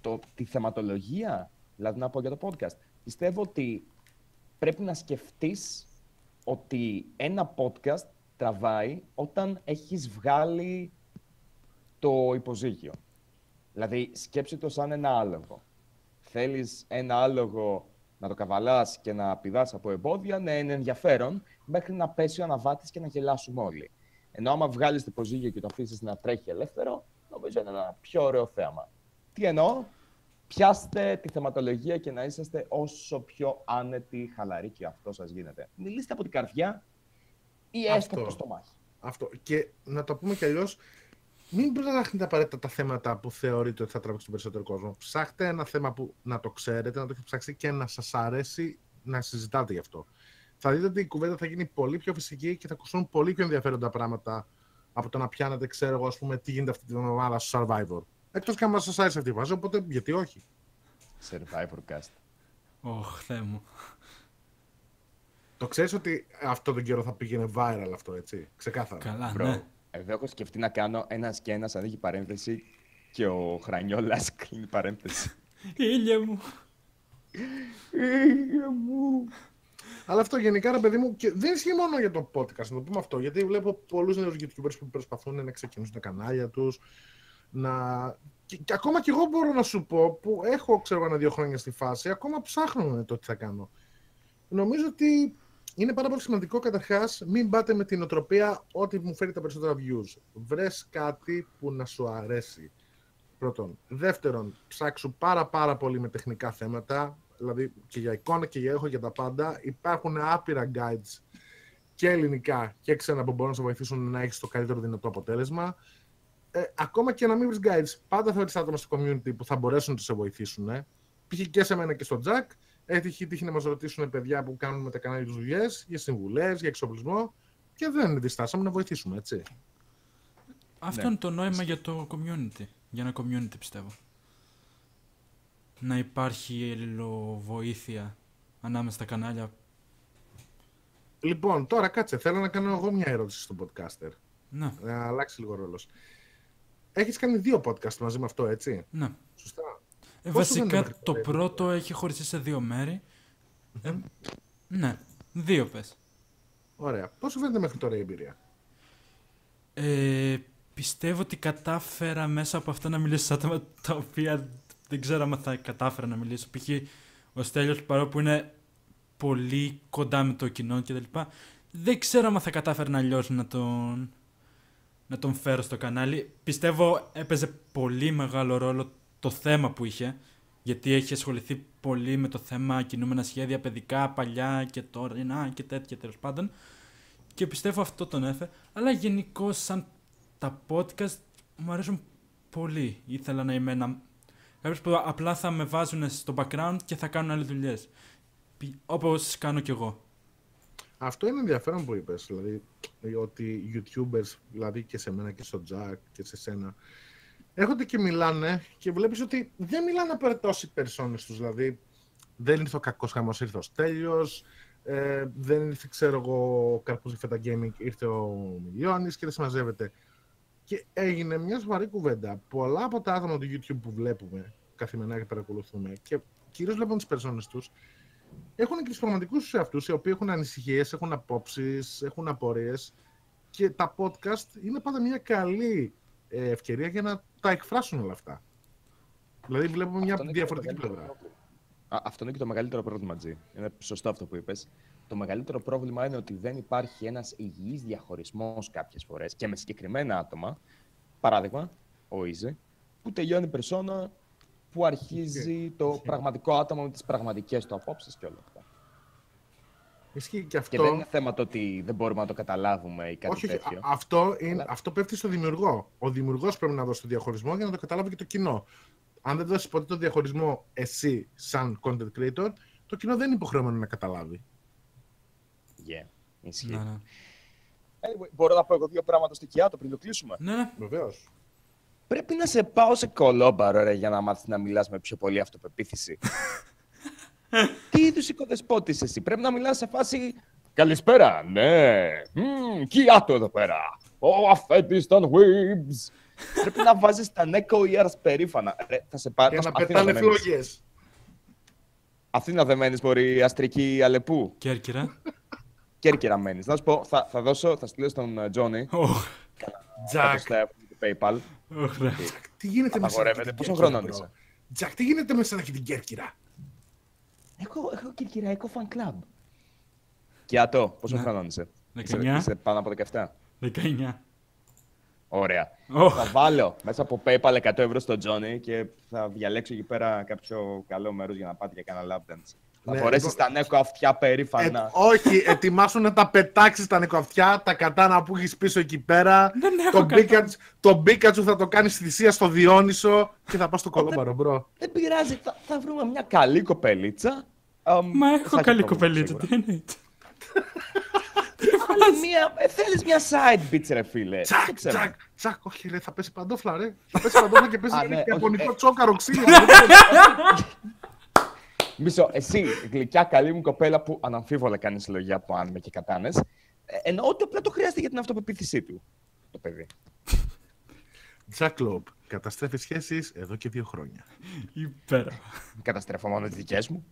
S3: το, τη θεματολογία, δηλαδή να πω για το podcast, πιστεύω ότι πρέπει να σκεφτείς ότι ένα podcast τραβάει όταν έχεις βγάλει το υποζύγιο. Δηλαδή, σκέψου το σαν ένα άλογο. Θέλεις ένα άλογο να το καβαλάς και να πηδάς από εμπόδια, ναι, είναι ενδιαφέρον, μέχρι να πέσει ο αναβάτης και να γελάσουμε όλοι. Ενώ άμα βγάλεις το υποζύγιο και το αφήσεις να τρέχει ελεύθερο, νομίζω είναι ένα πιο ωραίο θέαμα. Τι εννοώ, πιάστε τη θεματολογία και να είσαστε όσο πιο άνετοι, χαλαροί και αυτό σας γίνεται. Μιλήστε από την καρδιά ή έστω
S2: Αυτό.
S3: από το στομάχι.
S2: Αυτό. Και να το πούμε κι αλλιώς, μην ψάχνετε απαραίτητα τα θέματα που θεωρείτε ότι θα τραβήξει τον περισσότερο κόσμο. Ψάχτε ένα θέμα που να το ξέρετε, να το έχετε ψάξει και να σας αρέσει να συζητάτε γι' αυτό. Θα δείτε ότι η κουβέντα θα γίνει πολύ πιο φυσική και θα ακουστούν πολύ πιο ενδιαφέροντα πράγματα από το να πιάνετε, ξέρω εγώ, ας πούμε, τι γίνεται αυτή την εβδομάδα στο Survivor. Εκτός και αν σας άρεσε αυτή η φάση, οπότε γιατί όχι.
S3: Survivor Cast.
S1: Ωχ, Θεέ μου.
S2: Το ξέρεις ότι αυτό τον καιρό θα πήγαινε viral αυτό, έτσι. Ξεκάθαρα.
S1: Καλά,
S3: Bro,
S1: ναι.
S3: εδώ έχω σκεφτεί να κάνω ένας και ένας ανοίγει παρένθεση και ο Χρανιόλας κλείνει παρένθεση.
S1: Ήλιε μου.
S3: μου.
S2: Αλλά αυτό γενικά, ρε παιδί μου, και δεν ισχύει μόνο για το podcast, να το πούμε αυτό. Γιατί βλέπω πολλούς νέους YouTubers που προσπαθούν να ξεκινήσουν τα κανάλια τους. Να... Και, και ακόμα και εγώ μπορώ να σου πω που έχω, ξέρω ένα-δύο χρόνια στη φάση, ακόμα ψάχνω το τι θα κάνω. Νομίζω ότι είναι πάρα πολύ σημαντικό καταρχάς μην πάτε με την οτροπία ότι μου φέρει τα περισσότερα views. Βρες κάτι που να σου αρέσει. Πρώτον. Δεύτερον, ψάξου πάρα πάρα πολύ με τεχνικά θέματα, δηλαδή και για εικόνα και για ήχο και τα πάντα. Υπάρχουν άπειρα guides και ελληνικά και ξένα που μπορούν να σε βοηθήσουν να έχεις το καλύτερο δυνατό αποτέλεσμα. Ε, ακόμα και να μην βρεις guides, πάντα θα βρει άτομα στο community που θα μπορέσουν να σε βοηθήσουν. Ε. Π.χ. και σε μένα και στο Jack, έχει τύχει να μας ρωτήσουν παιδιά που κάνουν με τα κανάλια τους δουλειές για συμβουλές, για εξοπλισμό και δεν διστάσαμε να βοηθήσουμε, έτσι.
S1: Αυτό
S3: Ναι.
S1: είναι το νόημα για το community. Για ένα community πιστεύω. Να υπάρχει βοήθεια ανάμεσα στα κανάλια.
S2: Λοιπόν, τώρα κάτσε. Θέλω να κάνω εγώ μια ερώτηση στον podcaster.
S1: Ναι,
S2: Να αλλάξει λίγο ρόλος. Έχεις κάνει δύο podcast μαζί με αυτό, έτσι;
S1: ναι.
S2: Σωστά.
S1: Ε,
S2: Πόσο δεν
S1: βασικά
S2: μέχρι
S1: το
S2: τώρα,
S1: πρώτο έχει χωριστεί σε δύο μέρη. Ε, ναι, δύο πες.
S2: Ωραία. Πώ σου φαίνεται μέχρι τώρα η εμπειρία;
S1: Ε, πιστεύω ότι κατάφερα μέσα από αυτά να μιλήσω σε άτομα τα οποία δεν ξέρω αν θα κατάφερα να μιλήσω. Π.χ. ο Στέλιος παρόλο που είναι πολύ κοντά με το κοινό και τα λοιπά, δεν ξέρω αν θα κατάφερα αλλιώ να τον, να τον φέρω στο κανάλι. Πιστεύω έπαιζε πολύ μεγάλο ρόλο το θέμα που είχε, γιατί έχει ασχοληθεί πολύ με το θέμα κινούμενα σχέδια παιδικά, παλιά και τώρα, να, και τέτοια τέλος πάντων. Και πιστεύω αυτό τον έφερε. Αλλά γενικώ σαν τα podcast μου αρέσουν πολύ. Ήθελα να είμαι ένα... Κάποιος που απλά θα με βάζουν στο background και θα κάνουν άλλες δουλειές. Πι- Όπως κάνω κι εγώ.
S2: Αυτό είναι ενδιαφέρον που είπες. Δηλαδή, ότι οι YouTubers, δηλαδή και σε μένα και στο Jack και σε σένα, έρχονται και μιλάνε και βλέπεις ότι δεν μιλάνε απαραίτητα όσοι περσόνες τους. Δηλαδή, δεν ήρθε ο κακός χαμός, ήρθε ο Στέλιος. Ε, δεν ήρθε, ξέρω εγώ, ο Καρπούζη Φέτα Gaming, ήρθε ο Μιλιώνης και δεν συμμαζεύεται. Και έγινε μια σοβαρή κουβέντα. Πολλά από τα άτομα του YouTube που βλέπουμε καθημερινά και παρακολουθούμε και κυρίως βλέπουν τις περσόνες τους, έχουν και τους πραγματικούς τους εαυτούς, οι οποίοι έχουν ανησυχίες, έχουν απόψεις, έχουν απορίες. Και τα podcast είναι πάντα μια καλή ε, ευκαιρία για να τα εκφράσουν όλα αυτά. Δηλαδή, βλέπουμε μια
S3: Αυτό είναι και το
S2: διαφορετική
S3: μεγαλύτερο
S2: πλευρά.
S3: πρόβλημα. Α, αυτό είναι και το μεγαλύτερο πρόβλημα, Τζι. Είναι σωστό αυτό που είπες. Το μεγαλύτερο πρόβλημα είναι ότι δεν υπάρχει ένας υγιής διαχωρισμός κάποιες φορές και με συγκεκριμένα άτομα. Παράδειγμα, ο Ιζε, που τελειώνει η περσόνα, που αρχίζει το πραγματικό άτομο με τις πραγματικές του απόψεις και όλα αυτά.
S2: Ισχύει και αυτό.
S3: Και δεν είναι θέμα το ότι δεν μπορούμε να το καταλάβουμε ή κάτι
S2: όχι, όχι,
S3: τέτοιο.
S2: α- αυτό, είναι,
S3: Αλλά-
S2: αυτό πέφτει στο δημιουργό. Ο δημιουργός πρέπει να δώσει το διαχωρισμό για να το καταλάβει και το κοινό. Αν δεν δώσει ποτέ το διαχωρισμό εσύ, σαν content creator, το κοινό δεν είναι υποχρεωμένο να καταλάβει.
S3: Yeah, ισχύει.
S1: Ναι, ναι.
S3: Anyway, μπορώ να πω εγώ δύο πράγματα στο Κιάτο πριν το κλείσουμε;
S1: Ναι, ναι.
S2: Βεβαίως.
S3: Πρέπει να σε πάω σε κολόμπαρο, ρε, για να μάθεις να μιλάς με πιο πολύ αυτοπεποίθηση. Τι είδους οικοδεσπότης εσύ. Πρέπει να μιλάς σε φάση. Καλησπέρα, ναι. Μμμ, Κιάτο εδώ πέρα. Ο αφέντης των Weebs. Πρέπει να βάζεις τα neko ears περήφανα. Ρε, θα σε πάρω.
S2: Για να πετάνε φλόγες.
S3: Αθήνα δεν μένεις, μπορεί αστρική Αλεπού.
S1: Κέρκυρα.
S3: Κέρκυρα μένεις. Να σου πω, θα, θα δώσω, θα στείλω στον ε, Τζόνι.
S1: Οχ,
S2: Τζακ,
S3: στο PayPal.
S1: Οχ, ρε.
S2: τι γίνεται με σένα.
S3: Απαγορεύεται. Πόσο χρόνο είσαι;
S2: Τζακ, τι γίνεται με σένα και την Κέρκυρα;
S3: Έχω, έχω κυρκυραϊκό fan club. Κιάτο, πόσο
S1: Ναι.
S3: χρόνο είσαι; Είσαι,
S1: 19.
S3: είσαι πάνω από 17.
S1: 19.
S3: Ωραία.
S1: Οχ.
S3: Θα βάλω μέσα από PayPal 100 ευρώ στο Johnny και θα διαλέξω εκεί πέρα κάποιο καλό μέρος για να πάτε για κανένα lap dance. Θα
S2: Ναι,
S3: φορέσει
S2: λοιπόν-
S3: τα neko αυτιά
S2: Ε,
S3: περήφανα.
S2: όχι, ετοιμάσου να τα πετάξεις τα neko αυτιά, τα κατάνα που έχεις πίσω εκεί πέρα.
S1: Δεν έχω
S2: Το
S1: κατάνα.
S2: Πίκατσου το Πίκατσου θα το κάνεις θυσία στο Διόνυσο και θα πας στο κωλόμπαρο, bro.
S3: Δεν πειράζει, θα, θα βρούμε μια καλή κοπελίτσα. Αμ,
S1: Μα
S3: θα
S1: έχω
S3: έχει
S1: καλή
S3: πρόβλημα,
S1: κοπελίτσα,
S3: σίγουρα.
S1: τι εννοείται.
S3: Αλλά μια, ε, θέλεις μια side bitch ρε φίλε. Δεν
S2: Τσακ,
S3: ξέρω.
S2: τσακ, τσακ, όχι ρε, θα πέσει παντόφλα ρε. Θα πέσει παντόφλα και πέσει
S3: Α,
S2: ένα
S3: ναι, όχι,
S2: ιαπωνικό
S3: ε.
S2: τσόκαρο ξύλο.
S3: Μισό, εσύ, γλυκιά καλή μου κοπέλα που αναμφίβολα κάνεις συλλογή από άνμε και κατάνες. Εννοώ ότι απλά το χρειάζεται για την αυτοπεποίθησή του. Το παιδί.
S2: Τζακ Λόμπ, καταστρέφει σχέσεις εδώ και δύο χρόνια.
S1: Υπέροχα.
S3: Καταστρέφω μόνο τις δικές μου.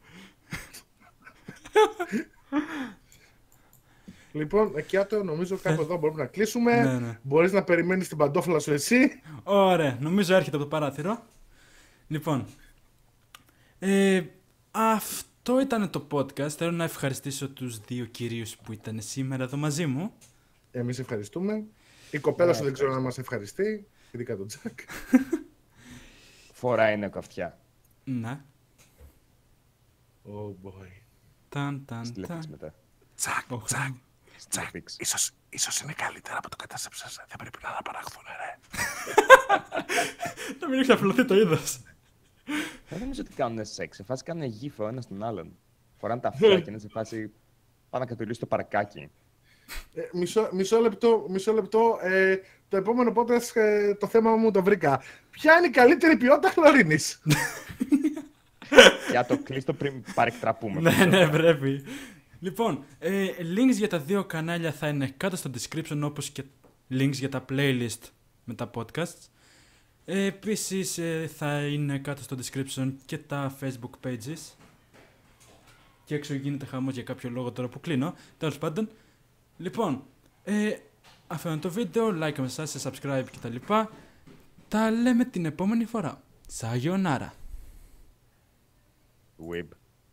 S2: Λοιπόν, Εκιάτο, νομίζω κάπου εδώ μπορούμε να κλείσουμε.
S1: Ναι, ναι.
S2: Μπορείς να περιμένεις την παντόφλα σου εσύ.
S1: Ωραία, νομίζω έρχεται από το παράθυρο. Λοιπόν, ε, αυτό ήταν το podcast. Θέλω να ευχαριστήσω τους δύο κυρίους που ήταν σήμερα εδώ μαζί μου.
S2: Εμείς ευχαριστούμε. Η κοπέλα
S3: Ναι,
S2: σου δεν ξέρω να μας ευχαριστεί. Ειδικά τον Τζακ.
S3: Φοράει neko αυτιά.
S1: Ναι.
S2: Oh boy.
S1: Ταν, ταν,
S3: Στη
S1: ταν.
S3: λεφτής μετά.
S2: Τζακ,
S1: Οχ.
S2: Τζακ.
S3: Στη
S2: Τζακ,
S3: λεφτής.
S2: ίσως, ίσως είναι καλύτερα που το κατάστρεψες. Δεν πρέπει να αναπαραχθούν, ρε.
S1: Να μην έχεις απλωθεί το είδος.
S3: Δεν νομίζω ότι κάνουν σεξ. Σε φάση κάνουν γύφο ο ένα τον άλλον. Φοράνε τα αυτιά και είναι σε φάση. Πάνε να κατουρίσει το παρακάκι.
S2: Ε, μισό, μισό λεπτό, μισό λεπτό. Ε, το επόμενο podcast ε, το θέμα μου το βρήκα. Ποια είναι η καλύτερη ποιότητα χλωρίνης;
S3: Για το κλείστο πριν παρεκτραπούμε.
S1: ναι, ναι, πρέπει. Λοιπόν, ε, links για τα δύο κανάλια θα είναι κάτω στο description όπως και links για τα playlist με τα podcasts. Ε, επίσης ε, θα είναι κάτω στο description και τα facebook pages. Και έξω γίνεται χαμός για κάποιο λόγο τώρα που κλείνω. Τέλος πάντων. Λοιπόν, ε, αυτό είναι το βίντεο. Like με εσάς, subscribe κτλ. Τα λέμε την επόμενη φορά. Σαγιονάρα.
S3: Whip.